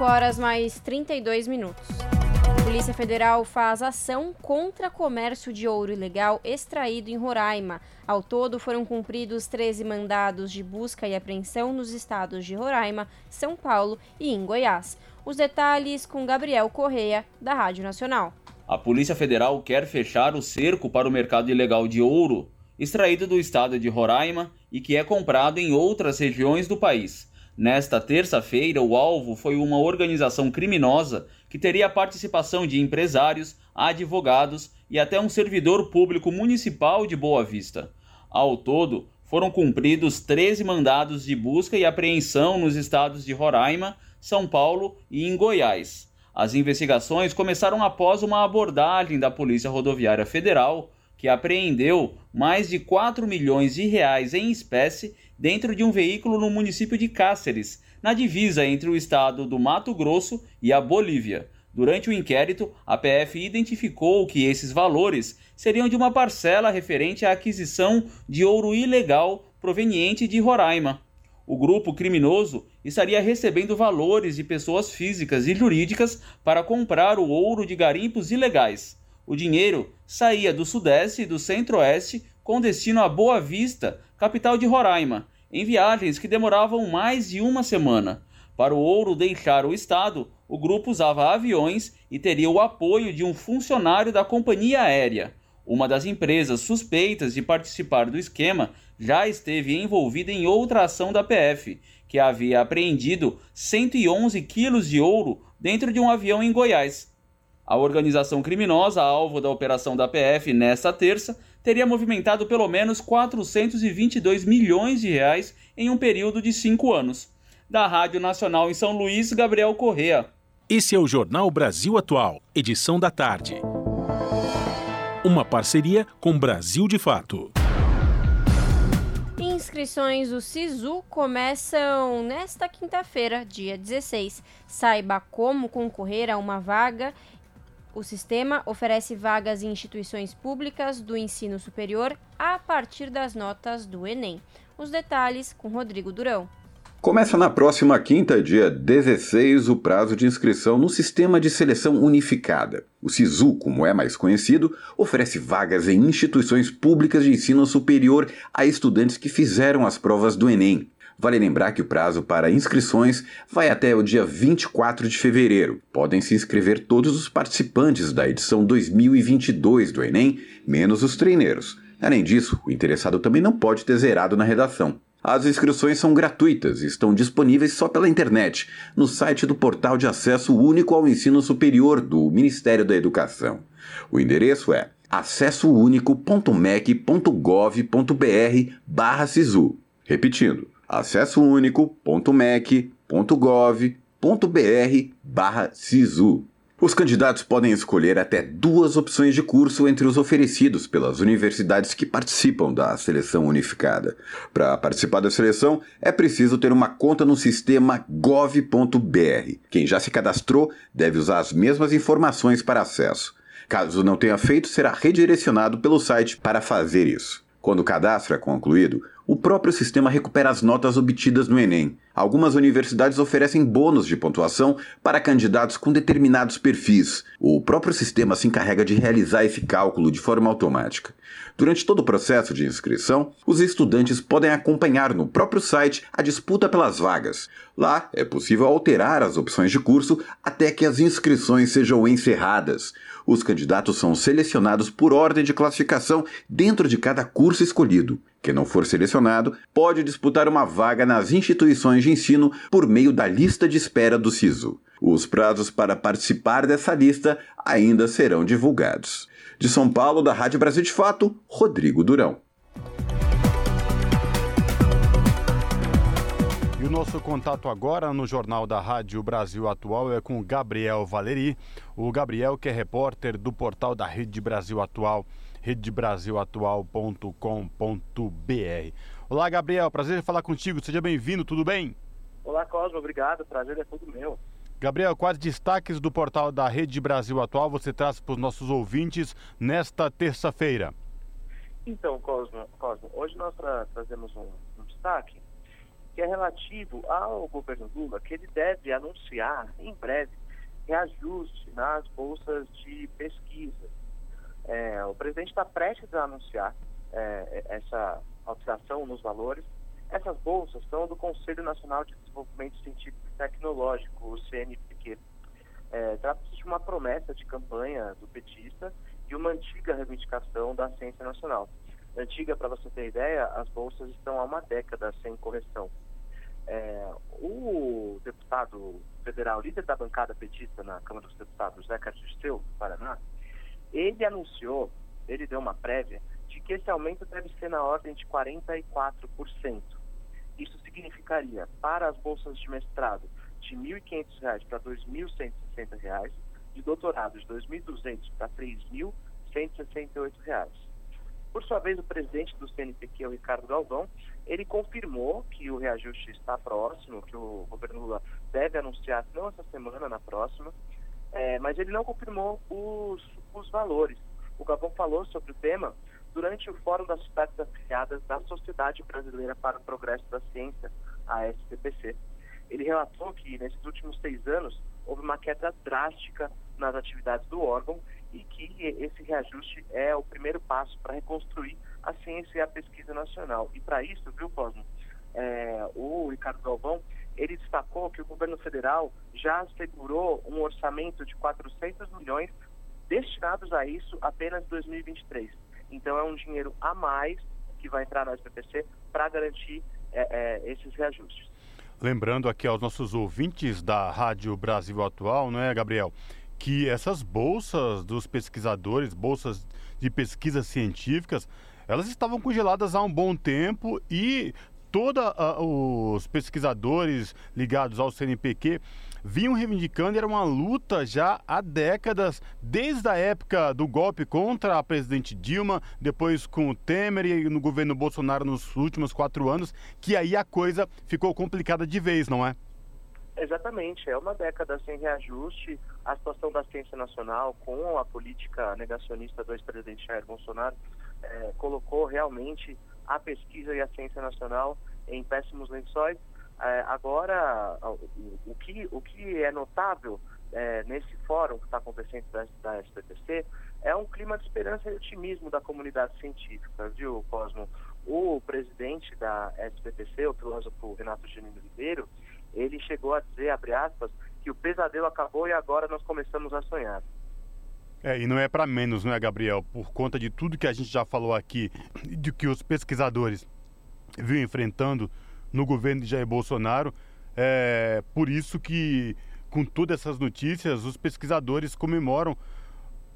5 horas mais 32 minutos. Polícia Federal faz ação contra comércio de ouro ilegal extraído em Roraima. Ao todo, foram cumpridos 13 mandados de busca e apreensão nos estados de Roraima, São Paulo e em Goiás. Os detalhes com Gabriel Correia, da Rádio Nacional. A Polícia Federal quer fechar o cerco para o mercado ilegal de ouro, extraído do estado de Roraima e que é comprado em outras regiões do país. Nesta terça-feira, o alvo foi uma organização criminosa que teria a participação de empresários, advogados e até um servidor público municipal de Boa Vista. Ao todo, foram cumpridos 13 mandados de busca e apreensão nos estados de Roraima, São Paulo e em Goiás. As investigações começaram após uma abordagem da Polícia Rodoviária Federal, que apreendeu mais de 4 milhões de reais em espécie dentro de um veículo no município de Cáceres, na divisa entre o estado do Mato Grosso e a Bolívia. Durante o inquérito, a PF identificou que esses valores seriam de uma parcela referente à aquisição de ouro ilegal proveniente de Roraima. O grupo criminoso estaria recebendo valores de pessoas físicas e jurídicas para comprar o ouro de garimpos ilegais. O dinheiro saía do Sudeste e do Centro-Oeste com destino a Boa Vista, capital de Roraima, em viagens que demoravam mais de uma semana. Para o ouro deixar o estado, o grupo usava aviões e teria o apoio de um funcionário da companhia aérea. Uma das empresas suspeitas de participar do esquema já esteve envolvida em outra ação da PF, que havia apreendido 111 quilos de ouro dentro de um avião em Goiás. A organização criminosa, alvo da operação da PF nesta terça, teria movimentado pelo menos 422 milhões de reais em um período de cinco anos. Da Rádio Nacional em São Luís, Gabriel Correa. Esse é o Jornal Brasil Atual, edição da tarde. Uma parceria com Brasil de Fato. Inscrições do SISU começam nesta quinta-feira, dia 16. Saiba como concorrer a uma vaga o sistema oferece vagas em instituições públicas do ensino superior a partir das notas do Enem. Os detalhes com Rodrigo Durão. Começa na próxima quinta, dia 16, o prazo de inscrição no Sistema de Seleção Unificada. O SISU, como é mais conhecido, oferece vagas em instituições públicas de ensino superior a estudantes que fizeram as provas do Enem. Vale lembrar que o prazo para inscrições vai até o dia 24 de fevereiro. Podem se inscrever todos os participantes da edição 2022 do Enem, menos os treineiros. Além disso, o interessado também não pode ter zerado na redação. As inscrições são gratuitas e estão disponíveis só pela internet, no site do Portal de Acesso Único ao Ensino Superior do Ministério da Educação. O endereço é acessounico.mec.gov.br barra. Repetindo, acessounico.mec.gov.br barra SISU. Os candidatos podem escolher até duas opções de curso entre os oferecidos pelas universidades que participam da seleção unificada. Para participar da seleção, é preciso ter uma conta no sistema gov.br. Quem já se cadastrou deve usar as mesmas informações para acesso. Caso não tenha feito, será redirecionado pelo site para fazer isso. Quando o cadastro é concluído, o próprio sistema recupera as notas obtidas no Enem. Algumas universidades oferecem bônus de pontuação para candidatos com determinados perfis. O próprio sistema se encarrega de realizar esse cálculo de forma automática. Durante todo o processo de inscrição, os estudantes podem acompanhar no próprio site a disputa pelas vagas. Lá é possível alterar as opções de curso até que as inscrições sejam encerradas. Os candidatos são selecionados por ordem de classificação dentro de cada curso escolhido. Quem não for selecionado pode disputar uma vaga nas instituições de ensino por meio da lista de espera do SISU. Os prazos para participar dessa lista ainda serão divulgados. De São Paulo, da Rádio Brasil de Fato, Rodrigo Durão. E o nosso contato agora no Jornal da Rádio Brasil Atual é com Gabriel Valeri. O Gabriel, que é repórter do portal da Rede Brasil Atual, redebrasilatual.com.br. Olá, Gabriel, prazer em falar contigo. Seja bem-vindo, tudo bem? Olá, Cosmo, obrigado. Prazer é todo meu. Gabriel, quais destaques do portal da Rede Brasil Atual você traz para os nossos ouvintes nesta terça-feira? Então, Cosmo, Cosmo hoje nós tra trazemos um, um destaque que é relativo ao governo Lula, que ele deve anunciar em breve reajuste nas bolsas de pesquisa. É, o presidente está prestes a anunciar é, essa alteração nos valores. Essas bolsas são do Conselho Nacional de Desenvolvimento Científico e Tecnológico, o CNPq. É, Trata-se de uma promessa de campanha do petista e uma antiga reivindicação da ciência nacional. Antiga, para você ter ideia, as bolsas estão há uma década sem correção. É, o deputado federal, líder da bancada petista na Câmara dos Deputados, Zé Cartisteu, do Paraná, ele anunciou, ele deu uma prévia, de que esse aumento deve ser na ordem de 44%. Isso significaria, para as bolsas de mestrado, de R$ 1.500 para R$ 2.160, de doutorado de R$ 2.200 para R$ 3.168. Por sua vez, o presidente do CNPq, o Ricardo Galvão, ele confirmou que o reajuste está próximo, que o governo Lula deve anunciar, não essa semana, na próxima, é, mas ele não confirmou os, os valores. O Galvão falou sobre o tema durante o Fórum das Cidades Afiliadas da Sociedade Brasileira para o Progresso da Ciência, a SBPC. Ele relatou que, nesses últimos seis anos, houve uma queda drástica nas atividades do órgão e que esse reajuste é o primeiro passo para reconstruir a ciência e a pesquisa nacional. E para isso, viu, Cosmo, é, o Ricardo Galvão, ele destacou que o governo federal já assegurou um orçamento de 400 milhões destinados a isso apenas em 2023. Então, é um dinheiro a mais que vai entrar na SPPC para garantir é, é, esses reajustes. Lembrando aqui aos nossos ouvintes da Rádio Brasil Atual, não é, Gabriel? Que essas bolsas dos pesquisadores, bolsas de pesquisas científicas, elas estavam congeladas há um bom tempo e todos os pesquisadores ligados ao CNPq vinham reivindicando, era uma luta já há décadas, desde a época do golpe contra a presidente Dilma, depois com o Temer e no governo Bolsonaro nos últimos quatro anos, que aí a coisa ficou complicada de vez, não é? Exatamente, é uma década sem reajuste. A situação da ciência nacional com a política negacionista do ex-presidente Jair Bolsonaro é, colocou realmente a pesquisa e a ciência nacional em péssimos lençóis. É, agora, o, o, que, o que é notável é, nesse fórum que está acontecendo da, da SPTC é um clima de esperança e otimismo da comunidade científica, viu, Cosmo? O presidente da SPTC, o filósofo Renato Genino Ribeiro, ele chegou a dizer, abre aspas, que o pesadelo acabou e agora nós começamos a sonhar. É, e não é para menos, não é, Gabriel? Por conta de tudo que a gente já falou aqui, de que os pesquisadores vinham enfrentando no governo de Jair Bolsonaro. É por isso que, com todas essas notícias, os pesquisadores comemoram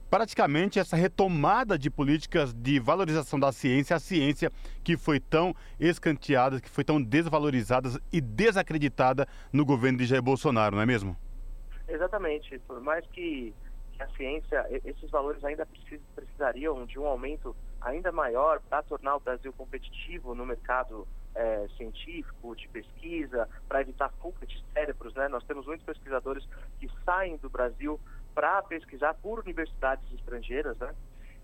praticamente essa retomada de políticas de valorização da ciência, a ciência que foi tão escanteada, que foi tão desvalorizada e desacreditada no governo de Jair Bolsonaro, não é mesmo? Exatamente. Por mais que, que a ciência, esses valores ainda precisariam de um aumento ainda maior para tornar o Brasil competitivo no mercado é, científico, de pesquisa, para evitar fuga de cérebros. Né? Nós temos muitos pesquisadores que saem do Brasil para pesquisar por universidades estrangeiras, né?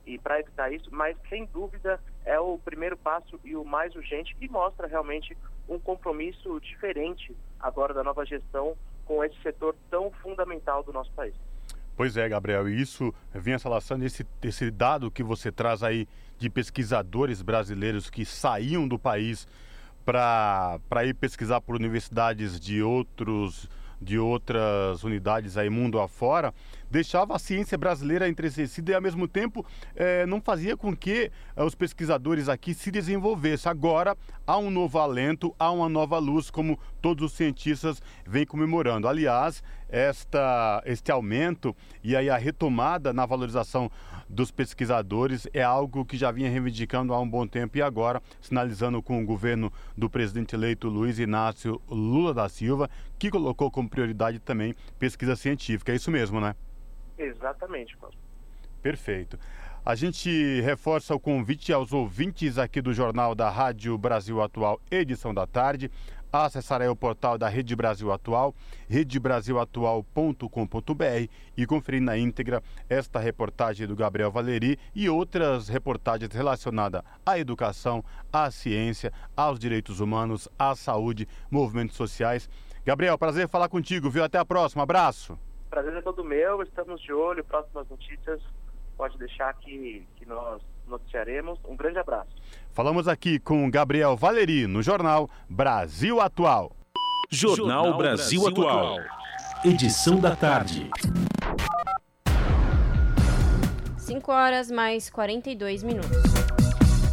E para evitar isso, mas sem dúvida é o primeiro passo e o mais urgente e mostra realmente um compromisso diferente agora da nova gestão com esse setor tão fundamental do nosso país. Pois é, Gabriel, e isso vinha relação esse, esse dado que você traz aí de pesquisadores brasileiros que saíam do país para ir pesquisar por universidades de outros de outras unidades aí mundo afora, deixava a ciência brasileira entrecida e ao mesmo tempo eh, não fazia com que eh, os pesquisadores aqui se desenvolvessem. Agora há um novo alento, há uma nova luz, como todos os cientistas vêm comemorando. Aliás, esta, este aumento e aí a retomada na valorização dos pesquisadores é algo que já vinha reivindicando há um bom tempo e agora sinalizando com o governo do presidente eleito Luiz Inácio Lula da Silva, que colocou como prioridade também pesquisa científica. É isso mesmo, né? Exatamente, Paulo. Perfeito. A gente reforça o convite aos ouvintes aqui do Jornal da Rádio Brasil Atual, edição da tarde, a acessar aí o portal da Rede Brasil Atual, redebrasilatual.com.br e conferir na íntegra esta reportagem do Gabriel Valeri e outras reportagens relacionadas à educação, à ciência, aos direitos humanos, à saúde, movimentos sociais. Gabriel, prazer falar contigo, viu? Até a próxima, abraço. Prazer é todo meu, estamos de olho, próximas notícias, pode deixar que, que nós noticiaremos. Um grande abraço. Falamos aqui com Gabriel Valeri no jornal Brasil Atual. Jornal Brasil, Brasil Atual. Edição da tarde. 5 horas mais 42 minutos.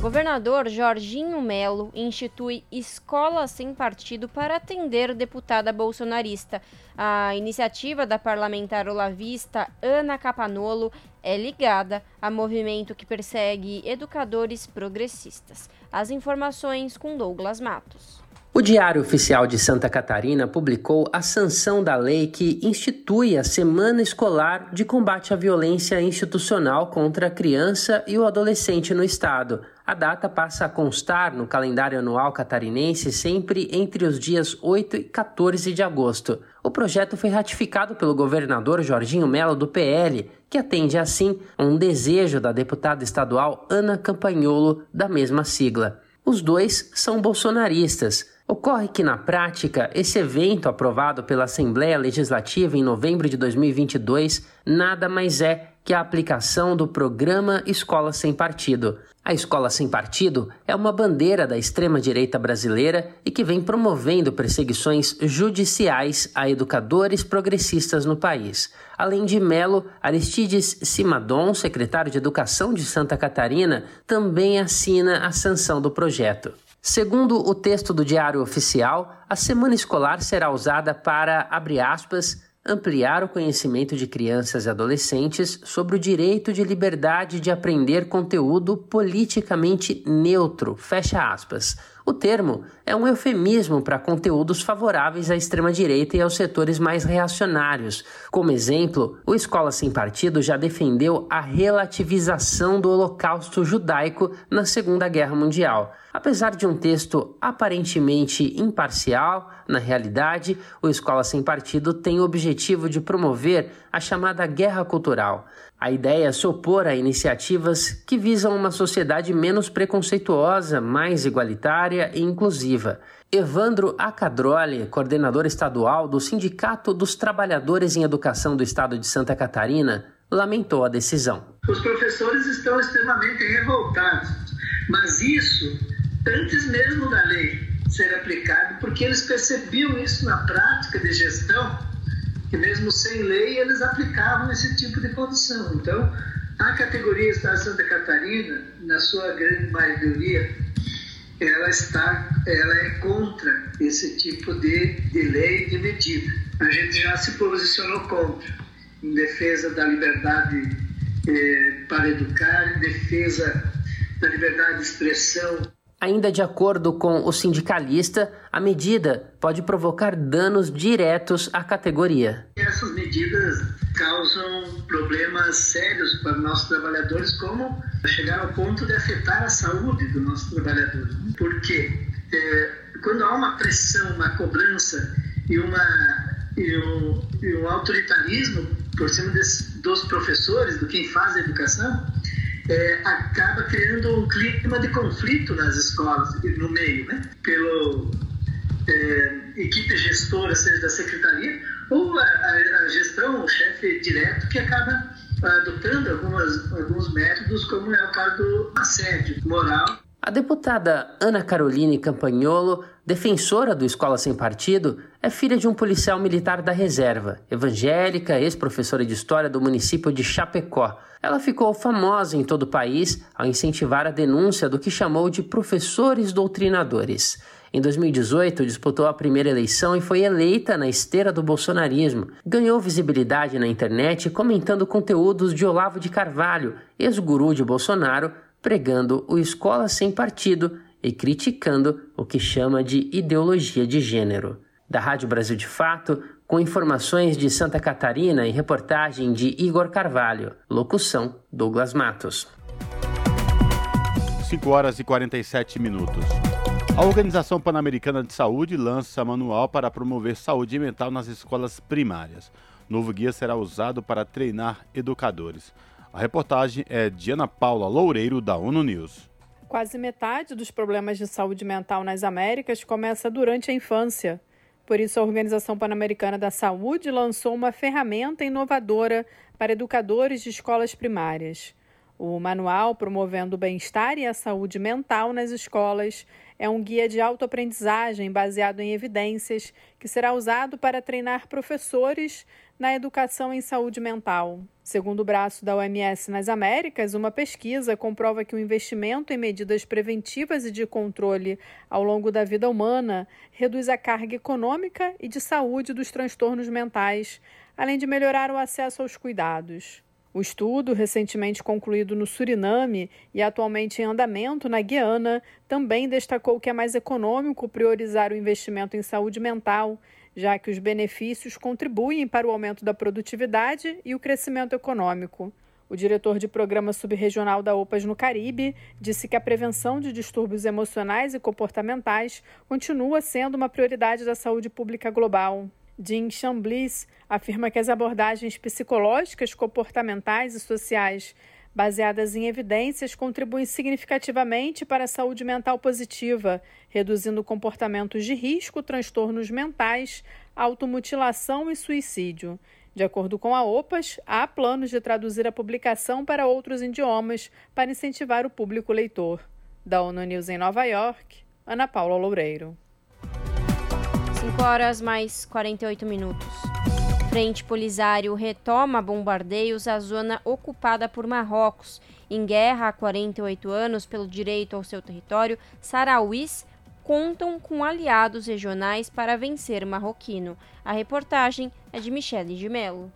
Governador Jorginho Melo institui escola sem partido para atender deputada bolsonarista. A iniciativa da parlamentar olavista Ana Capanolo é ligada a movimento que persegue educadores progressistas. As informações com Douglas Matos. O Diário Oficial de Santa Catarina publicou a sanção da lei que institui a Semana Escolar de Combate à Violência Institucional contra a Criança e o Adolescente no Estado. A data passa a constar no calendário anual catarinense sempre entre os dias 8 e 14 de agosto. O projeto foi ratificado pelo governador Jorginho Melo do PL, que atende assim a um desejo da deputada estadual Ana Campanholo, da mesma sigla. Os dois são bolsonaristas Ocorre que, na prática, esse evento aprovado pela Assembleia Legislativa em novembro de 2022 nada mais é que a aplicação do programa Escola Sem Partido. A escola sem partido é uma bandeira da extrema-direita brasileira e que vem promovendo perseguições judiciais a educadores progressistas no país. Além de Melo, Aristides Simadon, secretário de Educação de Santa Catarina, também assina a sanção do projeto. Segundo o texto do Diário Oficial, a semana escolar será usada para, abre aspas, ampliar o conhecimento de crianças e adolescentes sobre o direito de liberdade de aprender conteúdo politicamente neutro, fecha aspas. O termo é um eufemismo para conteúdos favoráveis à extrema-direita e aos setores mais reacionários. Como exemplo, o Escola Sem Partido já defendeu a relativização do Holocausto judaico na Segunda Guerra Mundial. Apesar de um texto aparentemente imparcial, na realidade, o Escola Sem Partido tem o objetivo de promover a chamada guerra cultural. A ideia é se opor a iniciativas que visam uma sociedade menos preconceituosa, mais igualitária e inclusiva. Evandro Acadroli, coordenador estadual do Sindicato dos Trabalhadores em Educação do Estado de Santa Catarina, lamentou a decisão. Os professores estão extremamente revoltados, mas isso antes mesmo da lei ser aplicada, porque eles percebiam isso na prática de gestão, que mesmo sem lei eles aplicavam esse tipo de condição. Então, a categoria Estado de Santa Catarina, na sua grande maioria, ela está, ela é contra esse tipo de, de lei e medida. A gente já se posicionou contra, em defesa da liberdade eh, para educar, em defesa da liberdade de expressão. Ainda de acordo com o sindicalista, a medida pode provocar danos diretos à categoria. Essas medidas causam problemas sérios para os nossos trabalhadores, como chegar ao ponto de afetar a saúde do nosso trabalhador. Por quê? É, quando há uma pressão, uma cobrança e, uma, e, um, e um autoritarismo por cima dos professores, do quem faz a educação, é, acaba criando um clima de conflito nas escolas, no meio, né? Pelo é, equipe gestora, seja da secretaria, ou a, a, gestão, o chefe direto, que acaba adotando algumas, alguns métodos, como é o caso do assédio moral. A deputada Ana Caroline Campagnolo, defensora do Escola Sem Partido, é filha de um policial militar da reserva, evangélica, ex-professora de história do município de Chapecó. Ela ficou famosa em todo o país ao incentivar a denúncia do que chamou de professores doutrinadores. Em 2018, disputou a primeira eleição e foi eleita na esteira do bolsonarismo. Ganhou visibilidade na internet comentando conteúdos de Olavo de Carvalho, ex-guru de Bolsonaro, pregando o escola sem partido e criticando o que chama de ideologia de gênero. Da Rádio Brasil de Fato, com informações de Santa Catarina e reportagem de Igor Carvalho. Locução: Douglas Matos. 5 horas e 47 minutos. A Organização Pan-Americana de Saúde lança manual para promover saúde mental nas escolas primárias. Novo guia será usado para treinar educadores. A reportagem é de Ana Paula Loureiro, da ONU News. Quase metade dos problemas de saúde mental nas Américas começa durante a infância. Por isso, a Organização Pan-Americana da Saúde lançou uma ferramenta inovadora para educadores de escolas primárias. O manual Promovendo o Bem-Estar e a Saúde Mental nas Escolas é um guia de autoaprendizagem baseado em evidências que será usado para treinar professores na educação em saúde mental. Segundo o braço da OMS nas Américas, uma pesquisa comprova que o investimento em medidas preventivas e de controle ao longo da vida humana reduz a carga econômica e de saúde dos transtornos mentais, além de melhorar o acesso aos cuidados. O estudo, recentemente concluído no Suriname e atualmente em andamento na Guiana, também destacou que é mais econômico priorizar o investimento em saúde mental, já que os benefícios contribuem para o aumento da produtividade e o crescimento econômico. O diretor de programa subregional da OPAS no Caribe disse que a prevenção de distúrbios emocionais e comportamentais continua sendo uma prioridade da saúde pública global. Jim Chambliss afirma que as abordagens psicológicas, comportamentais e sociais baseadas em evidências contribuem significativamente para a saúde mental positiva, reduzindo comportamentos de risco, transtornos mentais, automutilação e suicídio. De acordo com a OPAS, há planos de traduzir a publicação para outros idiomas para incentivar o público leitor. Da ONU News em Nova York, Ana Paula Loureiro. 5 horas mais 48 minutos. Frente Polisário retoma bombardeios à zona ocupada por Marrocos. Em guerra há 48 anos pelo direito ao seu território, sarauís contam com aliados regionais para vencer o marroquino. A reportagem é de Michele de Mello.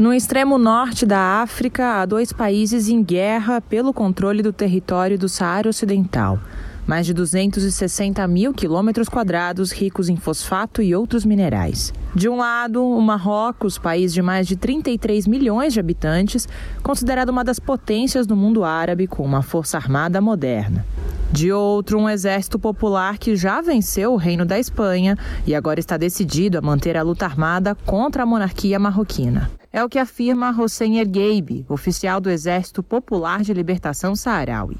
No extremo norte da África, há dois países em guerra pelo controle do território do Saara Ocidental. Mais de 260 mil quilômetros quadrados ricos em fosfato e outros minerais. De um lado, o Marrocos, país de mais de 33 milhões de habitantes, considerado uma das potências do mundo árabe com uma força armada moderna. De outro, um exército popular que já venceu o Reino da Espanha e agora está decidido a manter a luta armada contra a monarquia marroquina. É o que afirma Hossein Ergeibi, oficial do Exército Popular de Libertação Saharaui.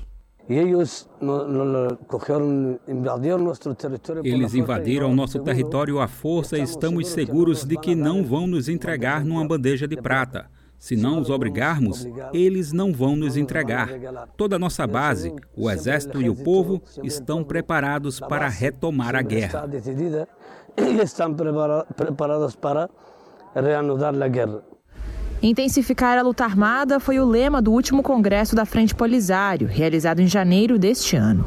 Eles invadiram nosso território à força e estamos seguros de que não vão nos entregar numa bandeja de prata. Se não os obrigarmos, eles não vão nos entregar. Toda a nossa base, o exército e o povo, estão preparados para retomar a guerra. Estão preparados para reanudar a guerra. Intensificar a luta armada foi o lema do último congresso da Frente Polisário, realizado em janeiro deste ano.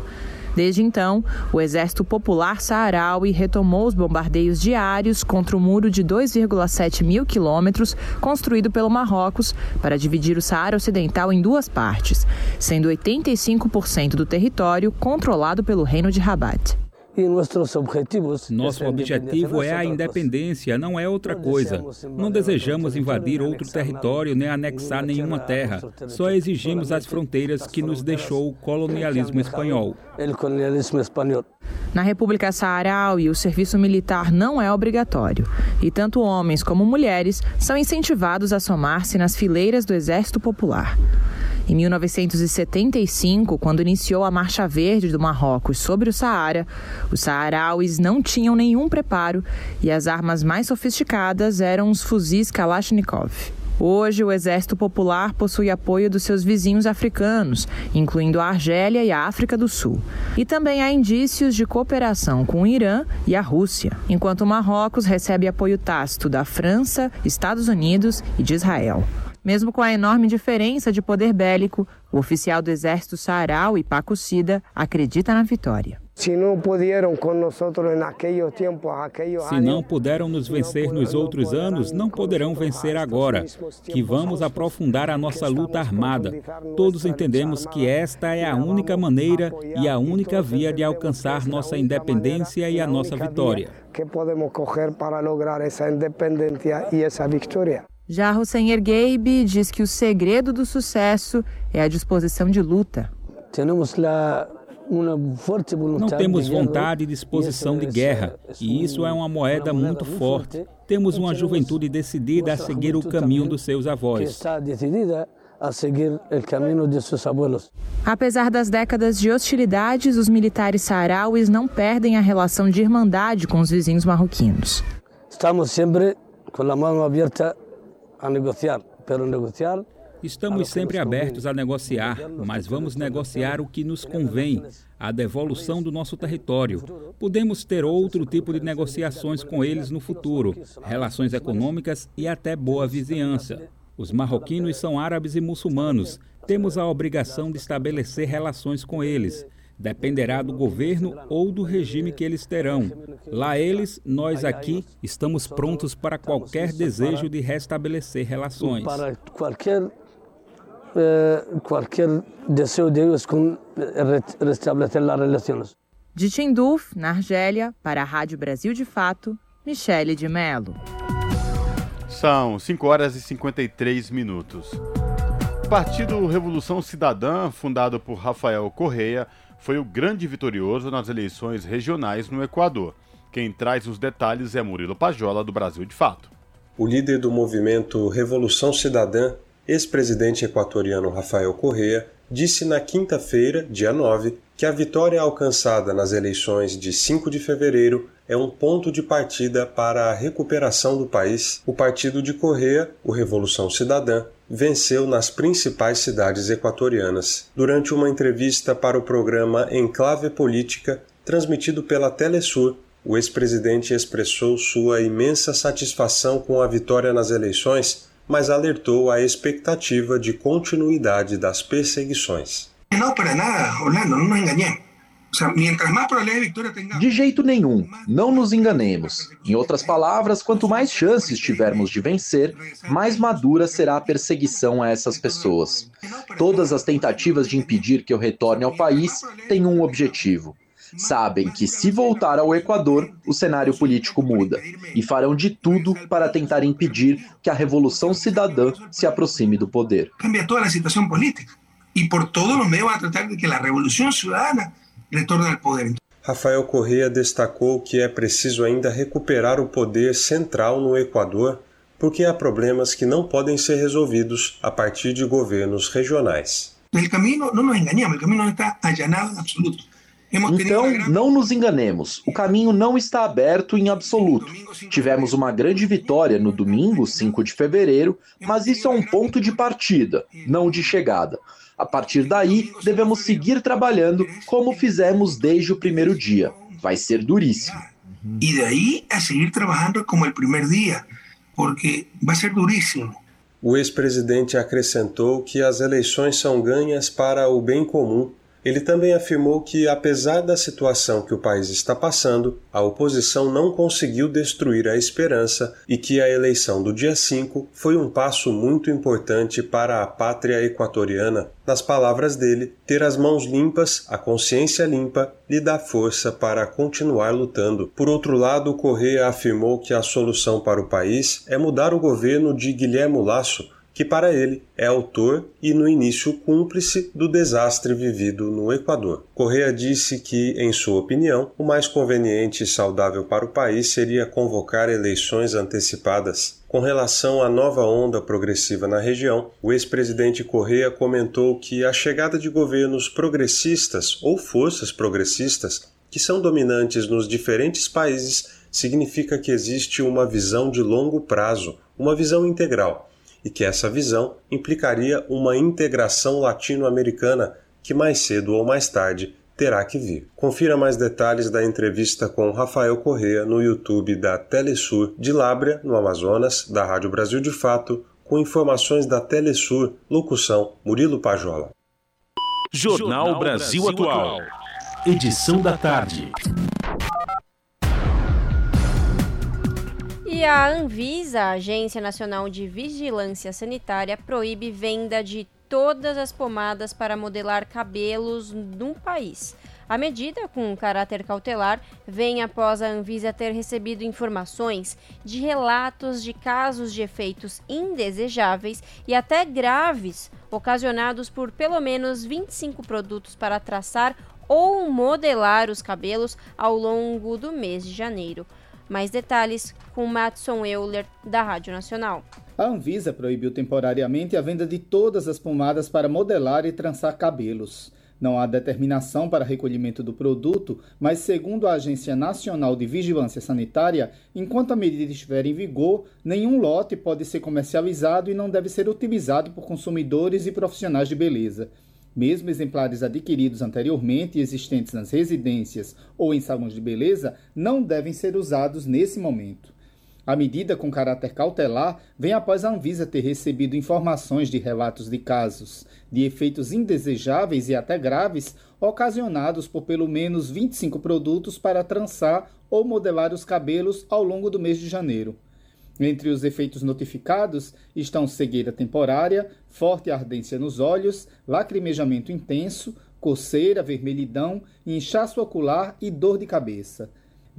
Desde então, o Exército Popular Saharaui retomou os bombardeios diários contra o muro de 2,7 mil quilômetros construído pelo Marrocos para dividir o Saara Ocidental em duas partes, sendo 85% do território controlado pelo Reino de Rabat. Nosso objetivo é a independência, não é outra coisa. Não desejamos invadir outro território nem anexar nenhuma terra. Só exigimos as fronteiras que nos deixou o colonialismo espanhol. Na República Saharaui, o serviço militar não é obrigatório e tanto homens como mulheres são incentivados a somar-se nas fileiras do Exército Popular. Em 1975, quando iniciou a Marcha Verde do Marrocos sobre o Saara, os saarauis não tinham nenhum preparo e as armas mais sofisticadas eram os fuzis Kalashnikov. Hoje, o Exército Popular possui apoio dos seus vizinhos africanos, incluindo a Argélia e a África do Sul. E também há indícios de cooperação com o Irã e a Rússia, enquanto o Marrocos recebe apoio tácito da França, Estados Unidos e de Israel. Mesmo com a enorme diferença de poder bélico, o oficial do exército Saharaui, Paco Sida, acredita na vitória. Se não puderam Se não puderam nos vencer nos outros anos, não poderão vencer agora. Que vamos aprofundar a nossa luta armada. Todos entendemos que esta é a única maneira e a única via de alcançar nossa independência e a nossa vitória. Que podemos correr para lograr essa independência e essa vitória. Já Hussein Ergeibi diz que o segredo do sucesso é a disposição de luta. Não temos vontade e disposição de guerra, e isso é uma moeda muito forte. Temos uma juventude decidida a seguir o caminho dos seus avós. A seguir o caminho de seus abuelos. Apesar das décadas de hostilidades, os militares saharauis não perdem a relação de irmandade com os vizinhos marroquinos. Estamos sempre com a mão aberta a negociar, pero negociar. Estamos sempre abertos a negociar, mas vamos negociar o que nos convém, a devolução do nosso território. Podemos ter outro tipo de negociações com eles no futuro, relações econômicas e até boa vizinhança. Os marroquinos são árabes e muçulmanos. Temos a obrigação de estabelecer relações com eles. Dependerá do governo ou do regime que eles terão. Lá eles, nós aqui, estamos prontos para qualquer desejo de restabelecer relações. Para qualquer qualquer desejo de eles com restabelecer as relações. De Tinduf, na Argélia, para a Rádio Brasil de Fato, Michele de Mello. São 5 horas e 53 minutos. O Partido Revolução Cidadã, fundado por Rafael Correia, foi o grande vitorioso nas eleições regionais no Equador. Quem traz os detalhes é Murilo Pajola, do Brasil de Fato. O líder do movimento Revolução Cidadã, ex-presidente equatoriano Rafael Correa, disse na quinta-feira, dia 9, que a vitória alcançada nas eleições de 5 de fevereiro é um ponto de partida para a recuperação do país. O partido de Correa, o Revolução Cidadã, venceu nas principais cidades equatorianas. Durante uma entrevista para o programa Enclave Política, transmitido pela Telesur, o ex-presidente expressou sua imensa satisfação com a vitória nas eleições, mas alertou a expectativa de continuidade das perseguições. Não, para nada, Orlando, não. De jeito nenhum, não nos enganemos. Em outras palavras, quanto mais chances tivermos de vencer, mais madura será a perseguição a essas pessoas. Todas as tentativas de impedir que eu retorne ao país têm um objetivo: sabem que, se voltar ao Equador, o cenário político muda e farão de tudo para tentar impedir que a Revolução Cidadã se aproxime do poder. Cambia toda a situação política e por todos os meios vão tratar de que a Revolução Cidadã retorne ao poder. Rafael Correa destacou que é preciso ainda recuperar o poder central no Equador, porque há problemas que não podem ser resolvidos a partir de governos regionais. O caminho, não nos enganemos, o caminho não está allanado em absoluto. Então, não nos enganemos, o caminho não está aberto em absoluto. Tivemos uma grande vitória no domingo, 5 de fevereiro, mas isso é um ponto de partida, não de chegada. A partir daí, devemos seguir trabalhando como fizemos desde o primeiro dia. Vai ser duríssimo. E daí a seguir trabalhando como o primeiro dia, porque vai ser duríssimo. O ex-presidente acrescentou que as eleições são ganhas para o bem comum ele também afirmou que, apesar da situação que o país está passando, a oposição não conseguiu destruir a esperança e que a eleição do dia 5 foi um passo muito importante para a pátria equatoriana. Nas palavras dele, ter as mãos limpas, a consciência limpa, lhe dá força para continuar lutando. Por outro lado, Correa afirmou que a solução para o país é mudar o governo de Guilherme Lasso que para ele é autor e no início cúmplice do desastre vivido no Equador. Correa disse que, em sua opinião, o mais conveniente e saudável para o país seria convocar eleições antecipadas. Com relação à nova onda progressiva na região, o ex-presidente Correa comentou que a chegada de governos progressistas ou forças progressistas que são dominantes nos diferentes países significa que existe uma visão de longo prazo, uma visão integral e que essa visão implicaria uma integração latino-americana que mais cedo ou mais tarde terá que vir. Confira mais detalhes da entrevista com Rafael Correa no YouTube da Telesur de Lábrea, no Amazonas, da Rádio Brasil de Fato, com informações da Telesur, locução Murilo Pajola. Jornal Brasil Atual. Edição da tarde. E a Anvisa, a Agência Nacional de Vigilância Sanitária, proíbe venda de todas as pomadas para modelar cabelos no país. A medida, com caráter cautelar, vem após a Anvisa ter recebido informações de relatos de casos de efeitos indesejáveis e até graves ocasionados por pelo menos 25 produtos para traçar ou modelar os cabelos ao longo do mês de janeiro. Mais detalhes com Matson Euler, da Rádio Nacional. A Anvisa proibiu temporariamente a venda de todas as pomadas para modelar e trançar cabelos. Não há determinação para recolhimento do produto, mas, segundo a Agência Nacional de Vigilância Sanitária, enquanto a medida estiver em vigor, nenhum lote pode ser comercializado e não deve ser utilizado por consumidores e profissionais de beleza. Mesmo exemplares adquiridos anteriormente e existentes nas residências ou em salões de beleza não devem ser usados nesse momento. A medida com caráter cautelar vem após a Anvisa ter recebido informações de relatos de casos de efeitos indesejáveis e até graves ocasionados por pelo menos 25 produtos para trançar ou modelar os cabelos ao longo do mês de janeiro. Entre os efeitos notificados estão cegueira temporária, forte ardência nos olhos, lacrimejamento intenso, coceira, vermelhidão, inchaço ocular e dor de cabeça.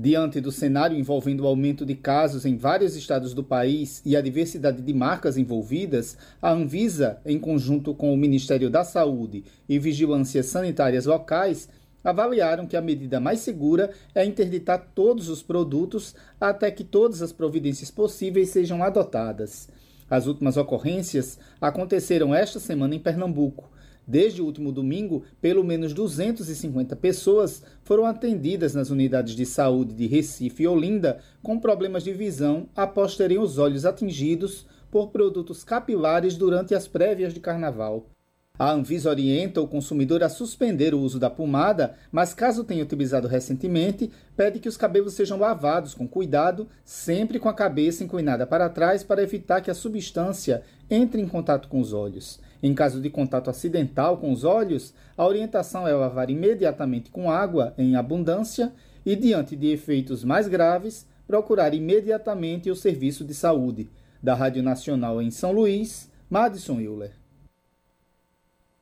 Diante do cenário envolvendo o aumento de casos em vários estados do país e a diversidade de marcas envolvidas, a Anvisa, em conjunto com o Ministério da Saúde e Vigilâncias Sanitárias Locais, avaliaram que a medida mais segura é interditar todos os produtos até que todas as providências possíveis sejam adotadas. As últimas ocorrências aconteceram esta semana em Pernambuco. Desde o último domingo, pelo menos 250 pessoas foram atendidas nas unidades de saúde de Recife e Olinda com problemas de visão após terem os olhos atingidos por produtos capilares durante as prévias de carnaval. A Anvisa orienta o consumidor a suspender o uso da pomada, mas caso tenha utilizado recentemente, pede que os cabelos sejam lavados com cuidado, sempre com a cabeça inclinada para trás para evitar que a substância entre em contato com os olhos. Em caso de contato acidental com os olhos, a orientação é lavar imediatamente com água em abundância e, diante de efeitos mais graves, procurar imediatamente o serviço de saúde. Da Rádio Nacional em São Luís, Madison Euler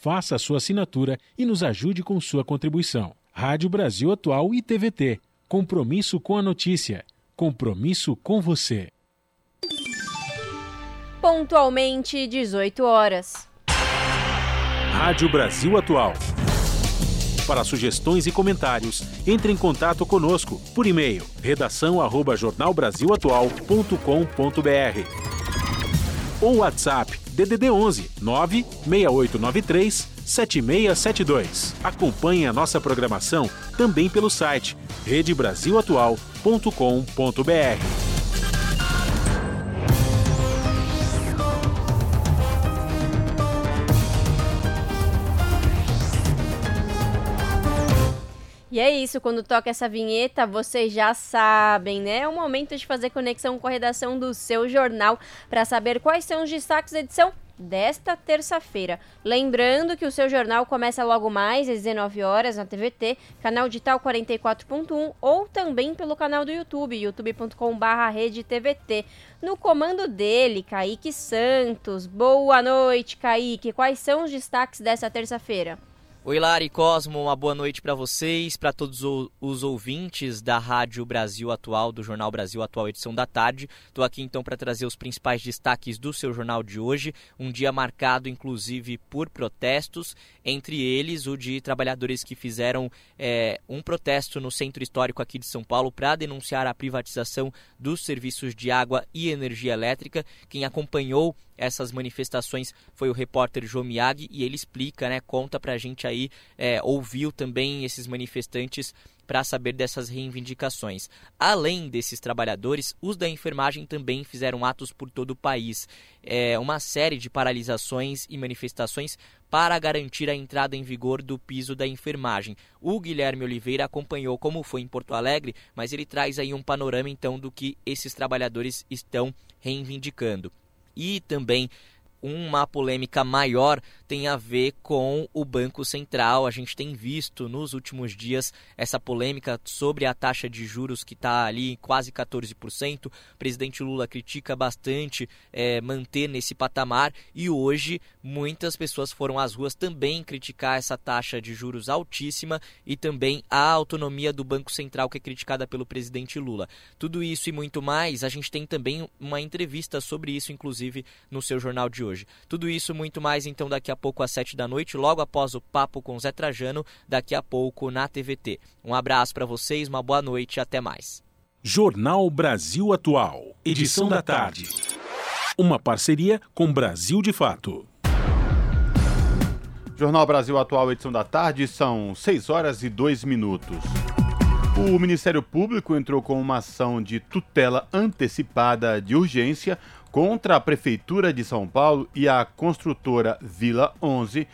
Faça a sua assinatura e nos ajude com sua contribuição. Rádio Brasil Atual e TVT. Compromisso com a notícia. Compromisso com você. Pontualmente 18 horas. Rádio Brasil Atual. Para sugestões e comentários, entre em contato conosco por e-mail redação@jornalbrasilatual.com.br ou WhatsApp DDD 11 96893 7672. Acompanhe a nossa programação também pelo site redebrasilatual.com.br. E é isso, quando toca essa vinheta, vocês já sabem, né? É o momento de fazer conexão com a redação do seu jornal para saber quais são os destaques da edição desta terça-feira. Lembrando que o seu jornal começa logo mais às 19 horas na TVT, canal digital 44.1 ou também pelo canal do YouTube, youtube.com/redetvt. No comando dele, Kaique Santos. Boa noite, Kaique. Quais são os destaques dessa terça-feira? Oi, Lari Cosmo, uma boa noite para vocês, para todos os ouvintes da Rádio Brasil Atual, do Jornal Brasil Atual, edição da tarde. Estou aqui então para trazer os principais destaques do seu jornal de hoje. Um dia marcado, inclusive, por protestos, entre eles o de trabalhadores que fizeram é, um protesto no centro histórico aqui de São Paulo para denunciar a privatização dos serviços de água e energia elétrica. Quem acompanhou essas manifestações foi o repórter João Miyagi e ele explica, né, conta pra gente aí, é, ouviu também esses manifestantes para saber dessas reivindicações. Além desses trabalhadores, os da enfermagem também fizeram atos por todo o país. É, uma série de paralisações e manifestações para garantir a entrada em vigor do piso da enfermagem. O Guilherme Oliveira acompanhou como foi em Porto Alegre, mas ele traz aí um panorama então do que esses trabalhadores estão reivindicando e também uma polêmica maior tem a ver com o Banco Central. A gente tem visto nos últimos dias essa polêmica sobre a taxa de juros que está ali quase 14%. O presidente Lula critica bastante é, manter nesse patamar e hoje muitas pessoas foram às ruas também criticar essa taxa de juros altíssima e também a autonomia do Banco Central que é criticada pelo presidente Lula. Tudo isso e muito mais, a gente tem também uma entrevista sobre isso, inclusive, no seu jornal de hoje. Tudo isso muito mais então daqui a pouco às sete da noite, logo após o papo com Zé Trajano, daqui a pouco na TVT. Um abraço para vocês, uma boa noite e até mais. Jornal Brasil Atual, edição da tarde. Uma parceria com Brasil de Fato. Jornal Brasil Atual, edição da tarde, são 6 horas e 2 minutos. O Ministério Público entrou com uma ação de tutela antecipada de urgência contra a Prefeitura de São Paulo e a construtora Vila 11,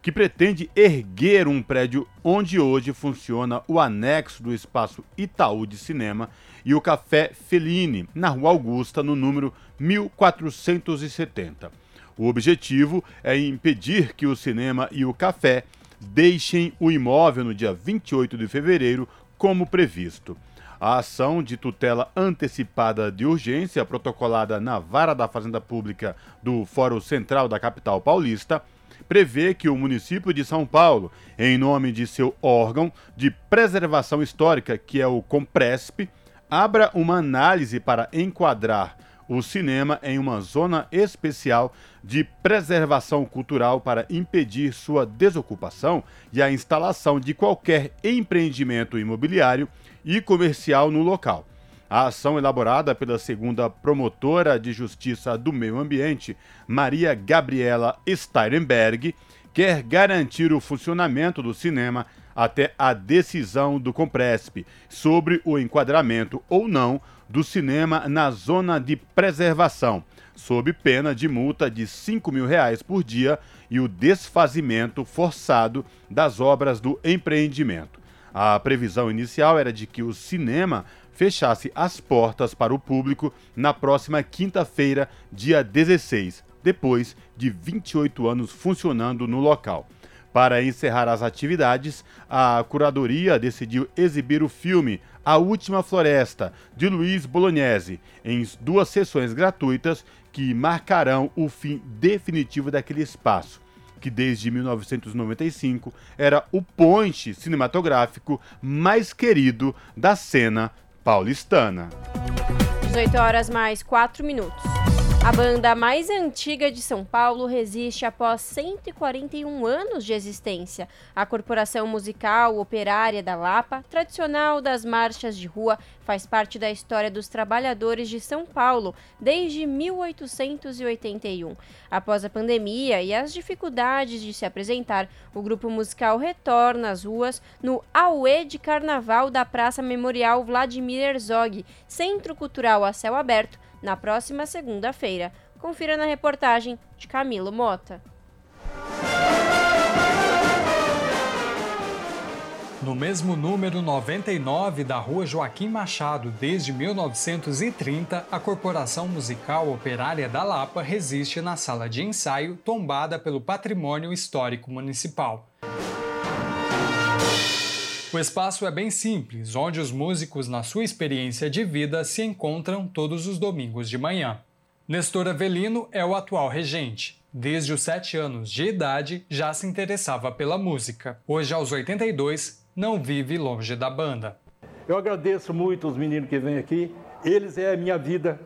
que pretende erguer um prédio onde hoje funciona o anexo do espaço Itaú de Cinema e o Café Feline, na Rua Augusta, no número 1470. O objetivo é impedir que o cinema e o café deixem o imóvel no dia 28 de fevereiro, como previsto. A ação de tutela antecipada de urgência, protocolada na Vara da Fazenda Pública do Fórum Central da capital paulista, prevê que o município de São Paulo, em nome de seu órgão de preservação histórica, que é o Compresp, abra uma análise para enquadrar o cinema em uma zona especial de preservação cultural para impedir sua desocupação e a instalação de qualquer empreendimento imobiliário e comercial no local. A ação elaborada pela segunda promotora de justiça do meio ambiente, Maria Gabriela Steirenberg, quer garantir o funcionamento do cinema até a decisão do Compresp sobre o enquadramento ou não do cinema na zona de preservação, sob pena de multa de 5 mil reais por dia e o desfazimento forçado das obras do empreendimento. A previsão inicial era de que o cinema fechasse as portas para o público na próxima quinta-feira, dia 16, depois de 28 anos funcionando no local. Para encerrar as atividades, a curadoria decidiu exibir o filme A Última Floresta, de Luiz Bolognese, em duas sessões gratuitas que marcarão o fim definitivo daquele espaço, que desde 1995 era o ponte cinematográfico mais querido da cena paulistana. 18 horas mais 4 minutos. A banda mais antiga de São Paulo resiste após 141 anos de existência. A Corporação Musical Operária da Lapa, tradicional das marchas de rua, faz parte da história dos trabalhadores de São Paulo desde 1881. Após a pandemia e as dificuldades de se apresentar, o grupo musical retorna às ruas no Aue de Carnaval da Praça Memorial Vladimir Herzog, Centro Cultural a céu aberto, na próxima segunda-feira. Confira na reportagem de Camilo Mota. No mesmo número 99 da Rua Joaquim Machado, desde 1930, a Corporação Musical Operária da Lapa resiste na sala de ensaio tombada pelo Patrimônio Histórico Municipal. O espaço é bem simples, onde os músicos, na sua experiência de vida, se encontram todos os domingos de manhã. Nestor Avelino é o atual regente. Desde os 7 anos de idade, já se interessava pela música. Hoje, aos 82, não vive longe da banda. Eu agradeço muito os meninos que vêm aqui. Eles é a minha vida.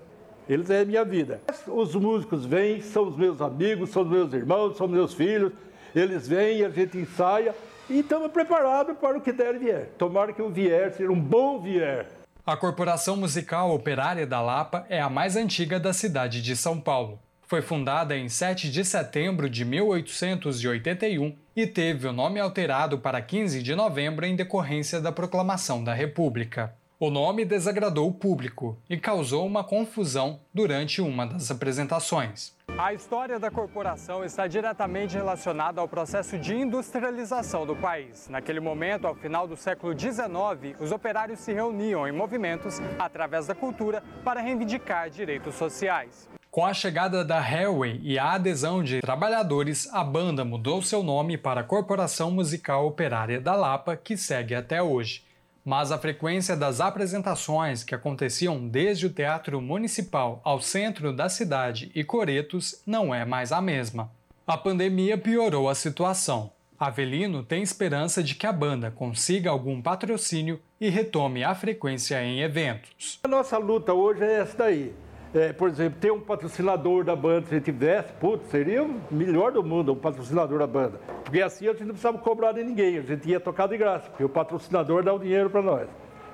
Eles é a minha vida. Os músicos vêm, são os meus amigos, são os meus irmãos, são meus filhos. Eles vêm, a gente ensaia e estamos preparados para o que der vier. Tomara que o vier seja um bom vier. A Corporação Musical Operária da Lapa é a mais antiga da cidade de São Paulo. Foi fundada em 7 de setembro de 1881 e teve o nome alterado para 15 de novembro em decorrência da proclamação da República. O nome desagradou o público e causou uma confusão durante uma das apresentações. A história da corporação está diretamente relacionada ao processo de industrialização do país. Naquele momento, ao final do século XIX, os operários se reuniam em movimentos através da cultura para reivindicar direitos sociais. Com a chegada da Railway e a adesão de trabalhadores, a banda mudou seu nome para Corporação Musical Operária da Lapa, que segue até hoje mas a frequência das apresentações que aconteciam desde o Teatro Municipal ao centro da cidade e Coretos não é mais a mesma. A pandemia piorou a situação. Avelino tem esperança de que a banda consiga algum patrocínio e retome a frequência em eventos. A nossa luta hoje é essa daí é, por exemplo, ter um patrocinador da banda, se tivesse, putz, seria o melhor do mundo, um patrocinador da banda. Porque assim a gente não precisava cobrar de ninguém, a gente ia tocar de graça, porque o patrocinador dá o dinheiro para nós.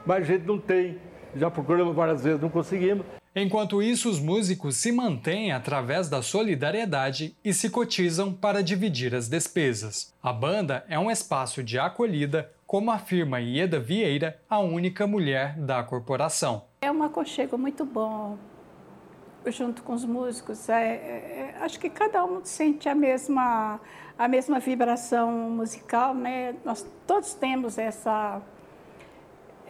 Mas a gente não tem, já procuramos várias vezes, não conseguimos. Enquanto isso, os músicos se mantêm através da solidariedade e se cotizam para dividir as despesas. A banda é um espaço de acolhida, como afirma Ieda Vieira, a única mulher da corporação. É um aconchego muito bom junto com os músicos. É, é, é, acho que cada um sente a mesma, a mesma vibração musical, né? Nós todos temos essa,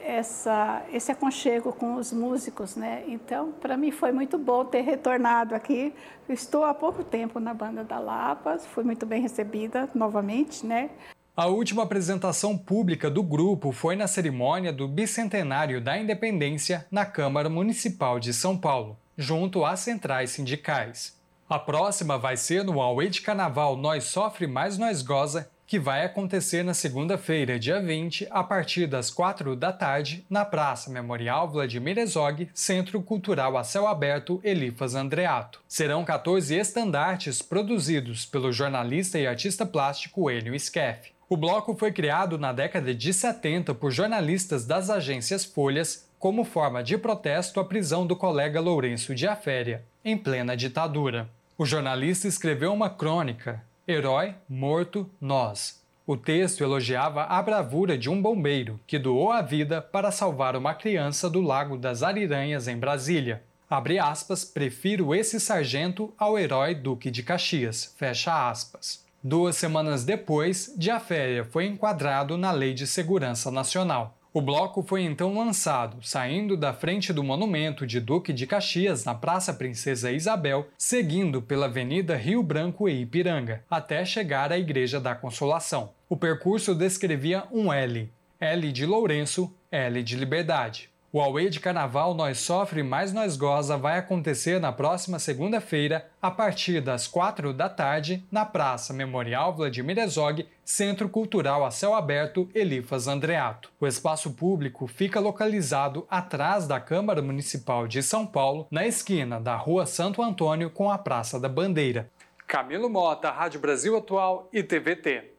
essa, esse aconchego com os músicos, né? Então, para mim foi muito bom ter retornado aqui. Estou há pouco tempo na banda da Lapa, fui muito bem recebida novamente, né? A última apresentação pública do grupo foi na cerimônia do bicentenário da independência na Câmara Municipal de São Paulo junto às centrais sindicais. A próxima vai ser no Aue de Carnaval Nós Sofre Mais Nós Goza, que vai acontecer na segunda-feira, dia 20, a partir das 4 da tarde, na Praça Memorial Vladimir Herzog, Centro Cultural a Céu Aberto Elifas Andreato. Serão 14 estandartes produzidos pelo jornalista e artista plástico Enio Skeff. O bloco foi criado na década de 70 por jornalistas das agências Folhas como forma de protesto à prisão do colega Lourenço de Aféria, em plena ditadura. O jornalista escreveu uma crônica, Herói, Morto, Nós. O texto elogiava a bravura de um bombeiro que doou a vida para salvar uma criança do Lago das Ariranhas, em Brasília. Abre aspas, prefiro esse sargento ao herói Duque de Caxias. Fecha aspas. Duas semanas depois, Diaféria foi enquadrado na Lei de Segurança Nacional. O bloco foi então lançado, saindo da frente do monumento de Duque de Caxias, na Praça Princesa Isabel, seguindo pela Avenida Rio Branco e Ipiranga, até chegar à Igreja da Consolação. O percurso descrevia um L, L de Lourenço, L de Liberdade. O Aue de Carnaval Nós Sofre Mais Nós Goza vai acontecer na próxima segunda-feira, a partir das 4 da tarde, na Praça Memorial Vladimir Herzog, Centro Cultural a Céu Aberto Elifas Andreato. O espaço público fica localizado atrás da Câmara Municipal de São Paulo, na esquina da Rua Santo Antônio com a Praça da Bandeira. Camilo Mota, Rádio Brasil Atual e TVT.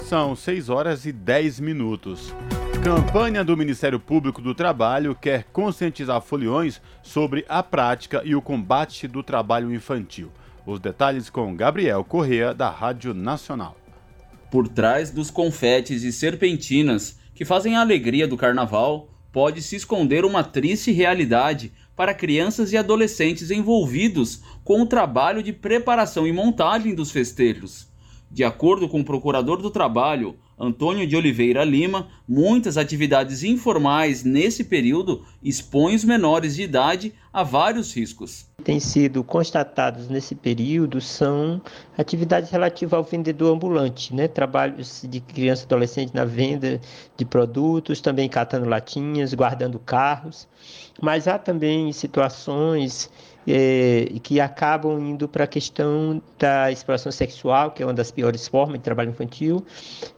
São 6 horas e 10 minutos. Campanha do Ministério Público do Trabalho quer conscientizar foliões sobre a prática e o combate do trabalho infantil. Os detalhes com Gabriel Correa, da Rádio Nacional. Por trás dos confetes e serpentinas que fazem a alegria do carnaval, pode se esconder uma triste realidade para crianças e adolescentes envolvidos com o trabalho de preparação e montagem dos festejos. De acordo com o procurador do trabalho, Antônio de Oliveira Lima, muitas atividades informais nesse período expõem os menores de idade a vários riscos. Tem sido constatados nesse período são atividades relativas ao vendedor ambulante, né? trabalhos de criança e adolescente na venda de produtos, também catando latinhas, guardando carros, mas há também situações é, que acabam indo para a questão da exploração sexual, que é uma das piores formas de trabalho infantil,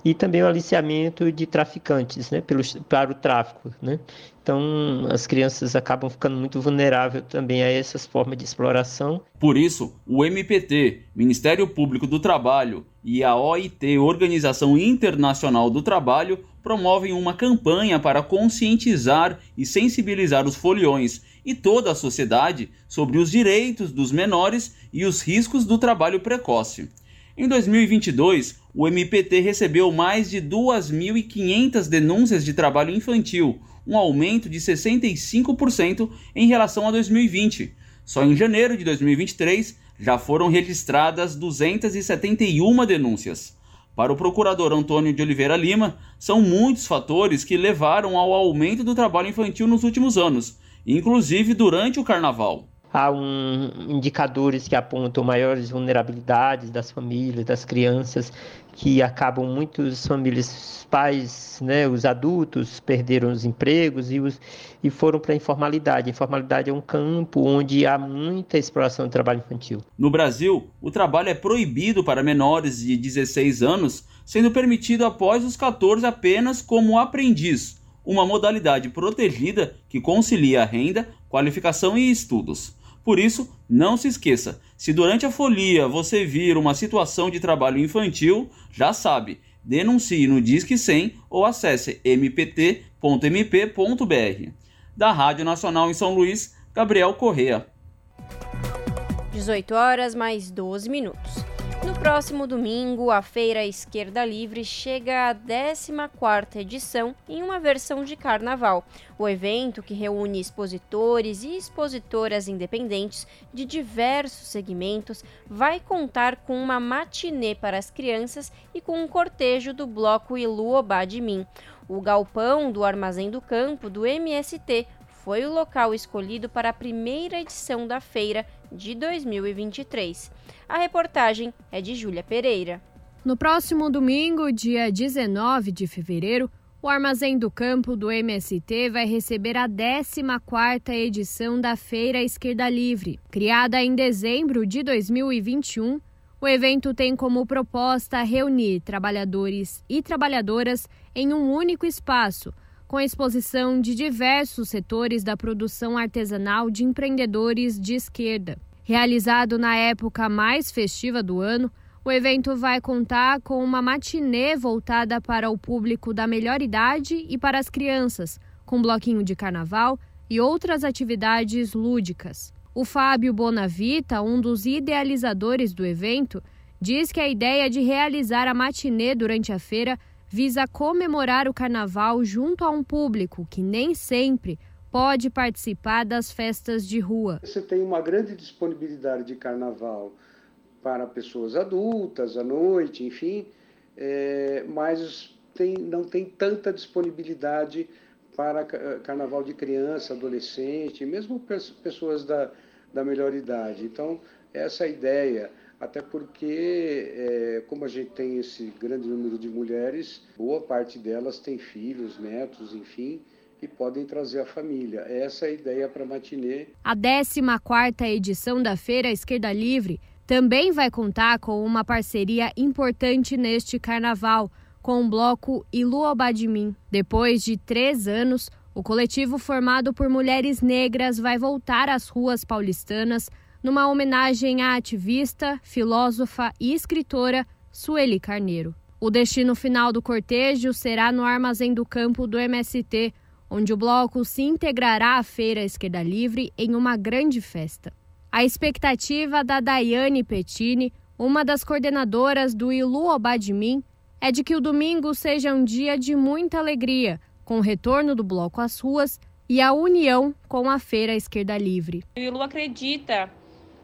e também o aliciamento de traficantes né, para o tráfico. Né? Então, as crianças acabam ficando muito vulneráveis também a essas formas de exploração. Por isso, o MPT, Ministério Público do Trabalho, e a OIT, Organização Internacional do Trabalho, promovem uma campanha para conscientizar e sensibilizar os foliões e toda a sociedade sobre os direitos dos menores e os riscos do trabalho precoce. Em 2022, o MPT recebeu mais de 2.500 denúncias de trabalho infantil, um aumento de 65% em relação a 2020. Só em janeiro de 2023 já foram registradas 271 denúncias. Para o procurador Antônio de Oliveira Lima, são muitos fatores que levaram ao aumento do trabalho infantil nos últimos anos, inclusive durante o carnaval. Há um, indicadores que apontam maiores vulnerabilidades das famílias, das crianças, que acabam muitas famílias, pais, né, os adultos perderam os empregos e, os, e foram para a informalidade. A informalidade é um campo onde há muita exploração do trabalho infantil. No Brasil, o trabalho é proibido para menores de 16 anos, sendo permitido após os 14 apenas como aprendiz uma modalidade protegida que concilia renda, qualificação e estudos. Por isso, não se esqueça: se durante a folia você vir uma situação de trabalho infantil, já sabe, denuncie no Disque 100 ou acesse mpt.mp.br. Da Rádio Nacional em São Luís, Gabriel Correa. 18 horas mais 12 minutos. No próximo domingo, a Feira Esquerda Livre chega à 14ª edição em uma versão de carnaval. O evento, que reúne expositores e expositoras independentes de diversos segmentos, vai contar com uma matinê para as crianças e com um cortejo do bloco Ilu Obá de Mim. O galpão do Armazém do Campo, do MST, foi o local escolhido para a primeira edição da feira de 2023. A reportagem é de Júlia Pereira. No próximo domingo, dia 19 de fevereiro, O Armazém do Campo do MST vai receber a 14ª edição da Feira Esquerda Livre. Criada em dezembro de 2021, o evento tem como proposta reunir trabalhadores e trabalhadoras em um único espaço, com exposição de diversos setores da produção artesanal de empreendedores de esquerda. Realizado na época mais festiva do ano, o evento vai contar com uma matinê voltada para o público da melhor idade e para as crianças, com bloquinho de carnaval e outras atividades lúdicas. O Fábio Bonavita, um dos idealizadores do evento, diz que a ideia de realizar a matinê durante a feira visa comemorar o carnaval junto a um público que nem sempre pode participar das festas de rua. Você tem uma grande disponibilidade de carnaval para pessoas adultas à noite, enfim, é, mas tem, não tem tanta disponibilidade para carnaval de criança, adolescente, mesmo pessoas da, da melhor idade. Então, essa é ideia, até porque, é, como a gente tem esse grande número de mulheres, boa parte delas tem filhos, netos, enfim, e podem trazer a família. Essa é a ideia para a matinê. A 14ª edição da Feira Esquerda Livre também vai contar com uma parceria importante neste carnaval, com o bloco Ilu Obadimim. Depois de três anos, o coletivo formado por mulheres negras vai voltar às ruas paulistanas numa homenagem à ativista, filósofa e escritora Sueli Carneiro. O destino final do cortejo será no Armazém do Campo do MST, onde o bloco se integrará à Feira Esquerda Livre em uma grande festa. A expectativa da Daiane Pettini, uma das coordenadoras do Ilu Obadmin, é de que o domingo seja um dia de muita alegria, com o retorno do bloco às ruas e a união com a Feira Esquerda Livre. O Ilu acredita,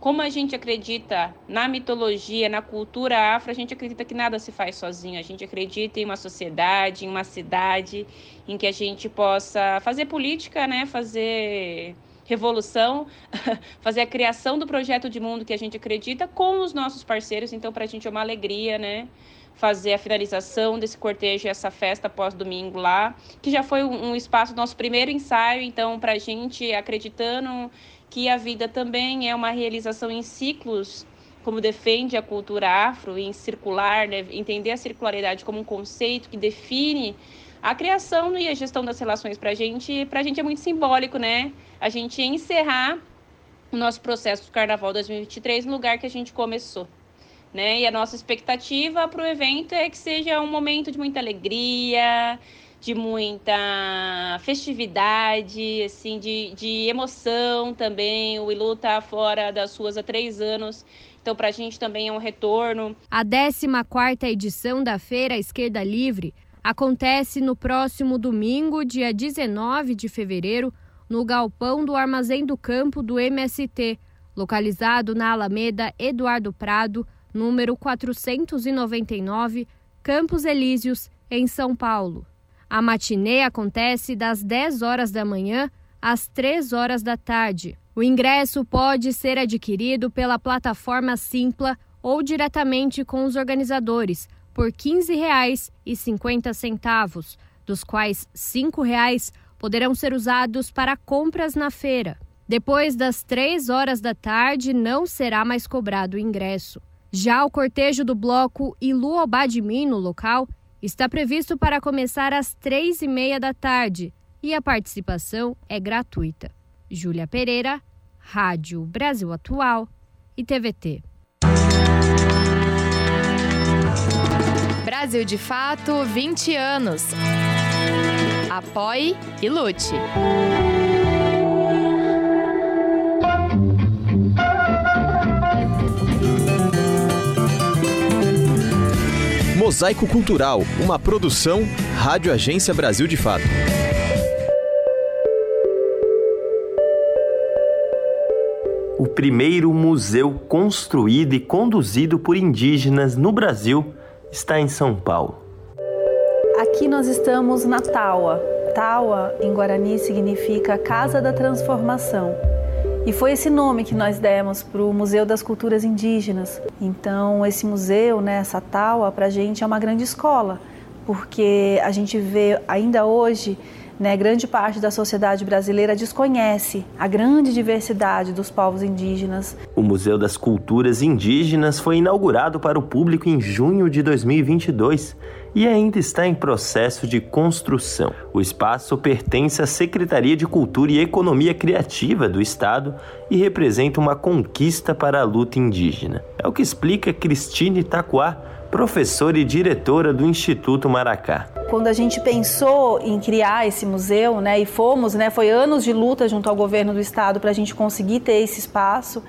como a gente acredita na mitologia, na cultura afro, a gente acredita que nada se faz sozinho. A gente acredita em uma sociedade, em uma cidade, em que a gente possa fazer política, né? Fazer revolução, fazer a criação do projeto de mundo que a gente acredita com os nossos parceiros. Então, para a gente é uma alegria, né? Fazer a finalização desse cortejo, essa festa pós-domingo lá, que já foi um espaço nosso primeiro ensaio. Então, para a gente, acreditando que a vida também é uma realização em ciclos, como defende a cultura afro, em circular, né? entender a circularidade como um conceito que define a criação e a gestão das relações para a gente, para a gente é muito simbólico, né? A gente encerrar o nosso processo do Carnaval 2023 no lugar que a gente começou. Né? E a nossa expectativa para o evento é que seja um momento de muita alegria, de muita festividade, assim, de, de emoção também. O Ilu está fora das ruas há três anos, então para a gente também é um retorno. A 14ª edição da Feira Esquerda Livre acontece no próximo domingo, dia 19 de fevereiro, no galpão do Armazém do Campo do MST, localizado na Alameda Eduardo Prado, número 499, Campos Elíseos, em São Paulo. A matinê acontece das 10 horas da manhã às 3 horas da tarde. O ingresso pode ser adquirido pela plataforma Simpla ou diretamente com os organizadores por R$ 15,50, dos quais R$ 5,00 poderão ser usados para compras na feira. Depois das três horas da tarde, não será mais cobrado o ingresso. Já o cortejo do bloco Ilu Obadmin no local está previsto para começar às três e meia da tarde e a participação é gratuita. Júlia Pereira, Rádio Brasil Atual e TVT. Brasil de Fato 20 anos. Apoie e lute. Mosaico Cultural, uma produção Rádio Agência Brasil de Fato. O primeiro museu construído e conduzido por indígenas no Brasil está em São Paulo. Aqui nós estamos na Taua. Taua, em Guarani, significa Casa da Transformação. E foi esse nome que nós demos para o Museu das Culturas Indígenas. Então, esse museu, né, essa Taua, para a gente é uma grande escola, porque a gente vê ainda hoje né, grande parte da sociedade brasileira desconhece a grande diversidade dos povos indígenas. O Museu das Culturas Indígenas foi inaugurado para o público em junho de 2022 e ainda está em processo de construção. O espaço pertence à Secretaria de Cultura e Economia Criativa do Estado e representa uma conquista para a luta indígena. É o que explica Cristine Taquá, professora e diretora do Instituto Maracá. Quando a gente pensou em criar esse museu, né, e fomos, né, foi anos de luta junto ao governo do estado para a gente conseguir ter esse espaço,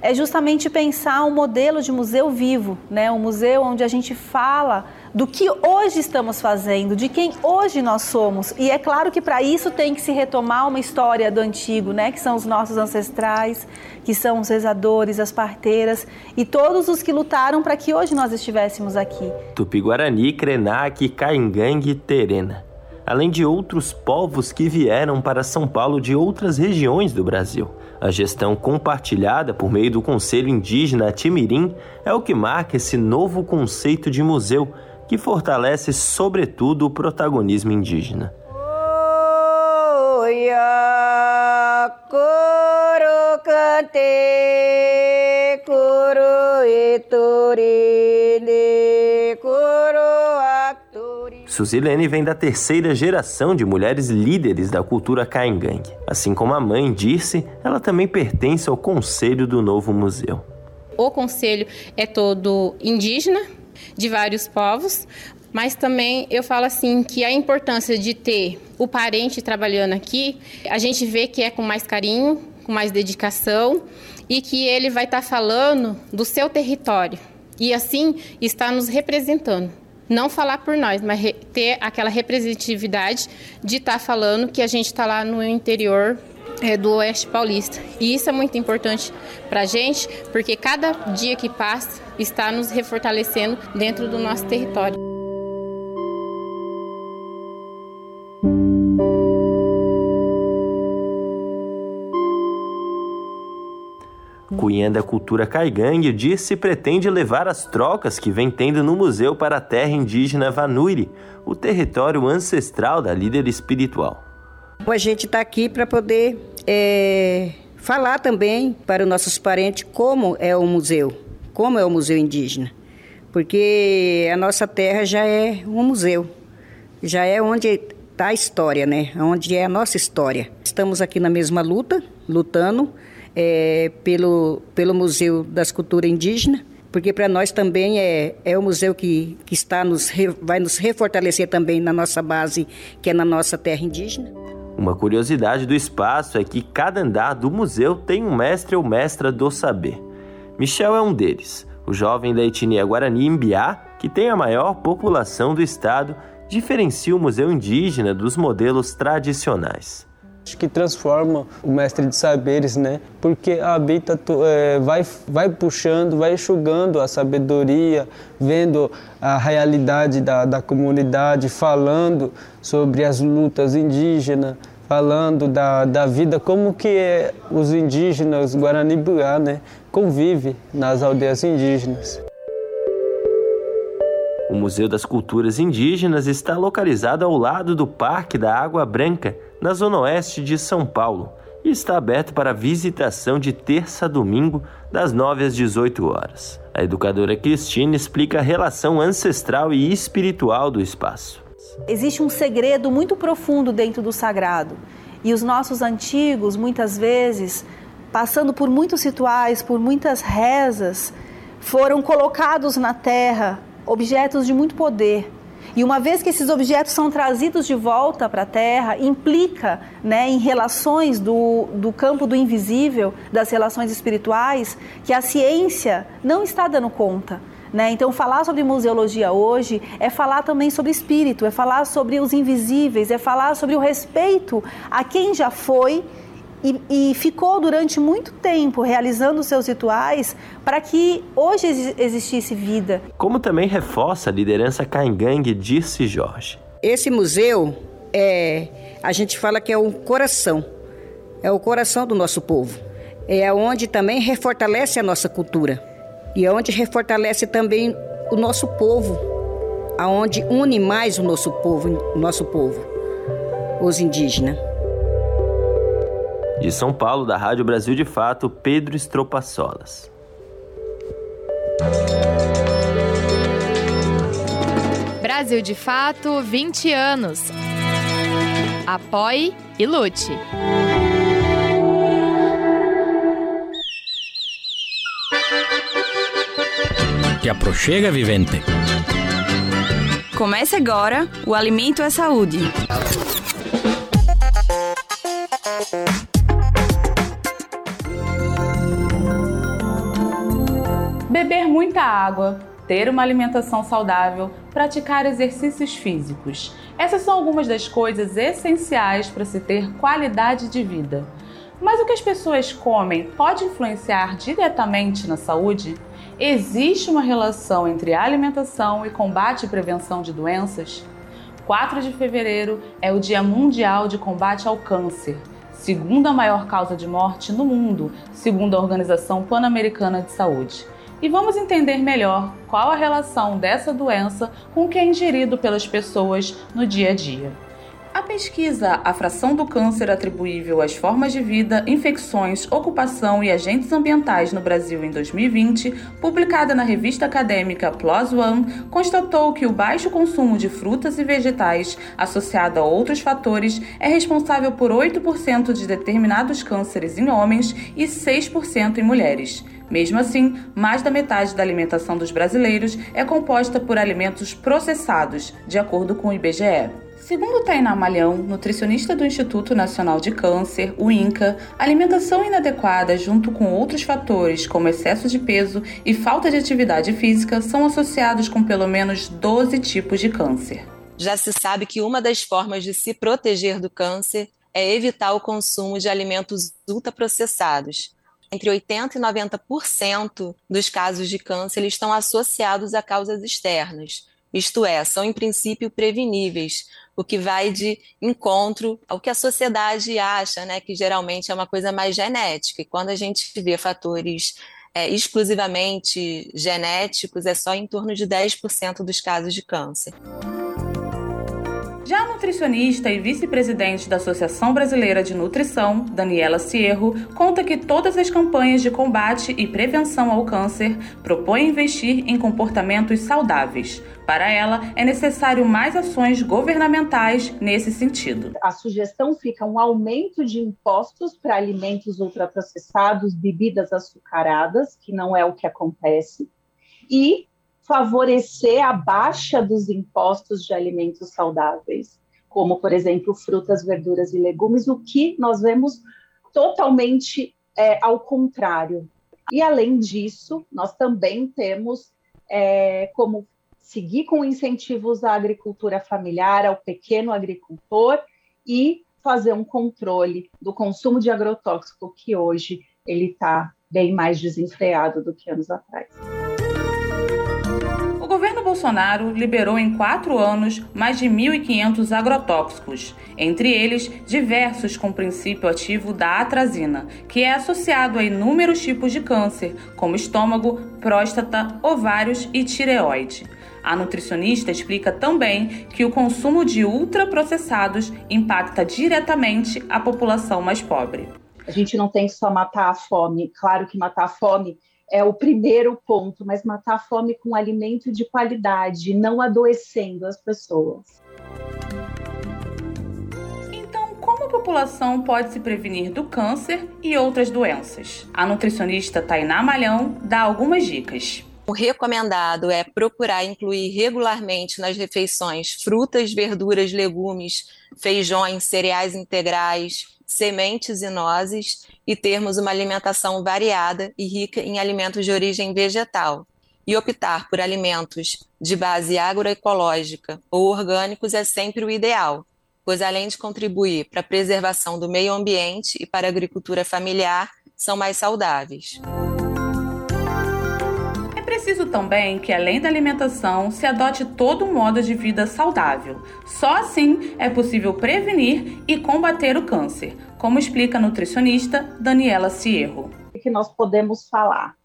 é justamente pensar um modelo de museu vivo, né, um museu onde a gente fala do que hoje estamos fazendo, de quem hoje nós somos. E é claro que para isso tem que se retomar uma história do antigo, né, que são os nossos ancestrais, que são os rezadores, as parteiras e todos os que lutaram para que hoje nós estivéssemos aqui. Tupi-Guarani, Krenak, Caingangue e Terena. Além de outros povos que vieram para São Paulo de outras regiões do Brasil. A gestão compartilhada por meio do Conselho Indígena Timirim é o que marca esse novo conceito de museu que fortalece, sobretudo, o protagonismo indígena. Suzilene vem da terceira geração de mulheres líderes da cultura caingangue. Assim como a mãe disse, ela também pertence ao conselho do novo museu. O conselho é todo indígena, de vários povos, mas também eu falo assim que a importância de ter o parente trabalhando aqui, a gente vê que é com mais carinho, com mais dedicação e que ele vai estar tá falando do seu território e assim está nos representando. Não falar por nós, mas ter aquela representatividade de estar tá falando que a gente está lá no interior é, do Oeste Paulista. E isso é muito importante para a gente, porque cada dia que passa está nos refortalecendo dentro do nosso território. Cunhã da Cultura Caigangue disse que pretende levar as trocas que vem tendo no museu para a terra indígena Vanuiri, o território ancestral da líder espiritual. A gente está aqui para poder é, falar também para os nossos parentes como é o museu, como é o museu indígena, porque a nossa terra já é um museu, já é onde está a história, né? Onde é a nossa história. Estamos aqui na mesma luta, lutando é, pelo, pelo Museu das Culturas Indígenas, porque para nós também é, é o museu que, que está nos, vai nos refortalecer também na nossa base, que é na nossa terra indígena. Uma curiosidade do espaço é que cada andar do museu tem um mestre ou mestra do saber. Michel é um deles, o jovem da etnia Guarani Imbiá, que tem a maior população do estado, diferencia o museu indígena dos modelos tradicionais. Acho que transforma o mestre de saberes, né? Porque habita, é, vai, vai puxando, vai enxugando a sabedoria, vendo a realidade da, da comunidade, falando sobre as lutas indígenas, falando da, da vida, como que os indígenas Guarani-Buá, né? Convive nas aldeias indígenas. O Museu das Culturas Indígenas está localizado ao lado do Parque da Água Branca, na zona oeste de São Paulo, e está aberto para visitação de terça a domingo, das 9 às 18 horas. A educadora Cristina explica a relação ancestral e espiritual do espaço. Existe um segredo muito profundo dentro do sagrado. E os nossos antigos, muitas vezes, passando por muitos rituais, por muitas rezas, foram colocados na terra objetos de muito poder. E uma vez que esses objetos são trazidos de volta para a Terra, implica né, em relações do, do campo do invisível, das relações espirituais, que a ciência não está dando conta. Né? Então, falar sobre museologia hoje é falar também sobre espírito, é falar sobre os invisíveis, é falar sobre o respeito a quem já foi e, e, ficou durante muito tempo realizando seus rituais para que hoje existisse vida. Como também reforça a liderança Caingangue disse Jorge. Esse museu é, a gente fala que é o coração, é o coração do nosso povo. É onde também refortalece a nossa cultura e é onde refortalece também o nosso povo, aonde une mais o nosso povo, o nosso povo, os indígenas. De São Paulo, da Rádio Brasil de Fato, Pedro Estropaçolas. Brasil de Fato 20 anos. Apoie e lute. Te aproxega, vivente. Comece agora o Alimento é Saúde. Beber muita água, ter uma alimentação saudável, praticar exercícios físicos. Essas são algumas das coisas essenciais para se ter qualidade de vida. Mas o que as pessoas comem pode influenciar diretamente na saúde? Existe uma relação entre alimentação e combate e prevenção de doenças? 4 de fevereiro é o Dia Mundial de Combate ao Câncer, segunda maior causa de morte no mundo, segundo a Organização Pan-Americana de Saúde e vamos entender melhor qual a relação dessa doença com o que é ingerido pelas pessoas no dia a dia. A pesquisa A Fração do Câncer Atribuível às Formas de Vida, Infecções, Ocupação e Agentes Ambientais no Brasil em 2020, publicada na revista acadêmica PLOS ONE, constatou que o baixo consumo de frutas e vegetais, associado a outros fatores, é responsável por 8% de determinados cânceres em homens e 6% em mulheres. Mesmo assim, mais da metade da alimentação dos brasileiros é composta por alimentos processados, de acordo com o IBGE. Segundo Tainá Malhão, nutricionista do Instituto Nacional de Câncer, o INCA, alimentação inadequada junto com outros fatores como excesso de peso e falta de atividade física são associados com pelo menos 12 tipos de câncer. Já se sabe que uma das formas de se proteger do câncer é evitar o consumo de alimentos ultraprocessados, entre 80% e 90% dos casos de câncer estão associados a causas externas, isto é, são em princípio preveníveis, o que vai de encontro ao que a sociedade acha, né, que geralmente é uma coisa mais genética. E quando a gente vê fatores é, exclusivamente genéticos, é só em torno de 10% dos casos de câncer. Já a nutricionista e vice-presidente da Associação Brasileira de Nutrição, Daniela Cierro, conta que todas as campanhas de combate e prevenção ao câncer propõem investir em comportamentos saudáveis. Para ela, é necessário mais ações governamentais nesse sentido. A sugestão fica um aumento de impostos para alimentos ultraprocessados, bebidas açucaradas, que não é o que acontece, e favorecer a baixa dos impostos de alimentos saudáveis, como, por exemplo, frutas, verduras e legumes, o que nós vemos totalmente é, ao contrário. E, além disso, nós também temos é, como seguir com incentivos à agricultura familiar, ao pequeno agricultor e fazer um controle do consumo de agrotóxico, que hoje ele está bem mais desenfreado do que anos atrás. Bolsonaro liberou em quatro anos mais de 1.500 agrotóxicos, entre eles diversos com princípio ativo da atrazina, que é associado a inúmeros tipos de câncer, como estômago, próstata, ovários e tireoide. A nutricionista explica também que o consumo de ultraprocessados impacta diretamente a população mais pobre. A gente não tem só matar a fome. Claro que matar a fome é o primeiro ponto, mas matar a fome com alimento de qualidade, não adoecendo as pessoas. Então, como a população pode se prevenir do câncer e outras doenças? A nutricionista Tainá Malhão dá algumas dicas. O recomendado é procurar incluir regularmente nas refeições frutas, verduras, legumes, feijões, cereais integrais, sementes e nozes e termos uma alimentação variada e rica em alimentos de origem vegetal. E optar por alimentos de base agroecológica ou orgânicos é sempre o ideal, pois além de contribuir para a preservação do meio ambiente e para a agricultura familiar, são mais saudáveis preciso também que, além da alimentação, se adote todo um modo de vida saudável. Só assim é possível prevenir e combater o câncer, como explica a nutricionista Daniela Cierro. O que nós podemos falar?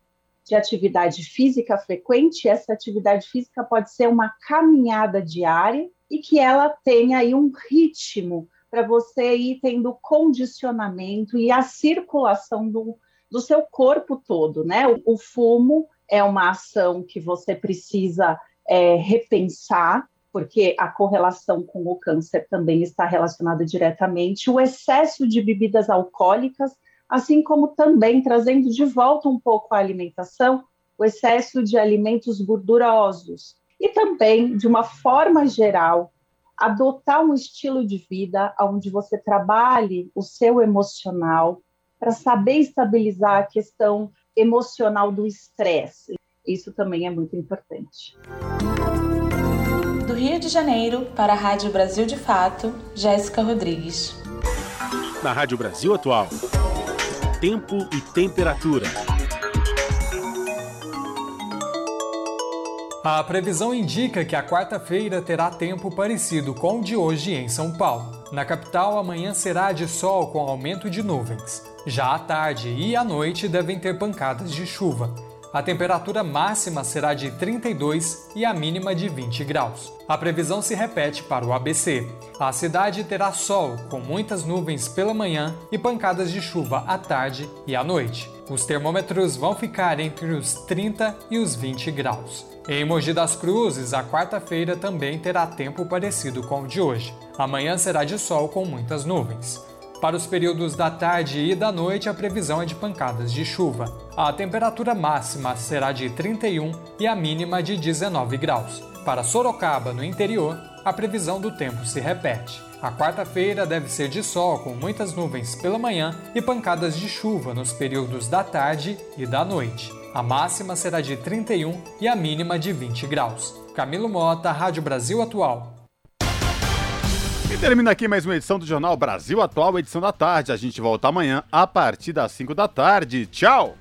de atividade física frequente, essa atividade física pode ser uma caminhada diária e que ela tenha aí um ritmo para você ir tendo condicionamento e a circulação do, do seu corpo todo, né? O, o fumo é uma ação que você precisa é, repensar, porque a correlação com o câncer também está relacionada diretamente. O excesso de bebidas alcoólicas, assim como também trazendo de volta um pouco a alimentação, o excesso de alimentos gordurosos. E também, de uma forma geral, adotar um estilo de vida onde você trabalhe o seu emocional para saber estabilizar a questão emocional do estresse. Isso também é muito importante. Do Rio de Janeiro para a Rádio Brasil de Fato, Jéssica Rodrigues. Na Rádio Brasil Atual, tempo e temperatura. A previsão indica que a quarta-feira terá tempo parecido com o de hoje em São Paulo. Na capital, amanhã será de sol com aumento de nuvens. Já à tarde e à noite devem ter pancadas de chuva. A temperatura máxima será de 32 e a mínima de 20 graus. A previsão se repete para o ABC. A cidade terá sol, com muitas nuvens pela manhã e pancadas de chuva à tarde e à noite. Os termômetros vão ficar entre os 30 e os 20 graus. Em Mogi das Cruzes, a quarta-feira também terá tempo parecido com o de hoje. Amanhã será de sol com muitas nuvens. Para os períodos da tarde e da noite, a previsão é de pancadas de chuva. A temperatura máxima será de 31 e a mínima de 19 graus. Para Sorocaba, no interior, a previsão do tempo se repete. A quarta-feira deve ser de sol com muitas nuvens pela manhã e pancadas de chuva nos períodos da tarde e da noite. A máxima será de 31 e a mínima de 20 graus. Camilo Mota, Rádio Brasil Atual. E termina aqui mais uma edição do Jornal Brasil Atual, edição da tarde. A gente volta amanhã a partir das 5 da tarde. Tchau!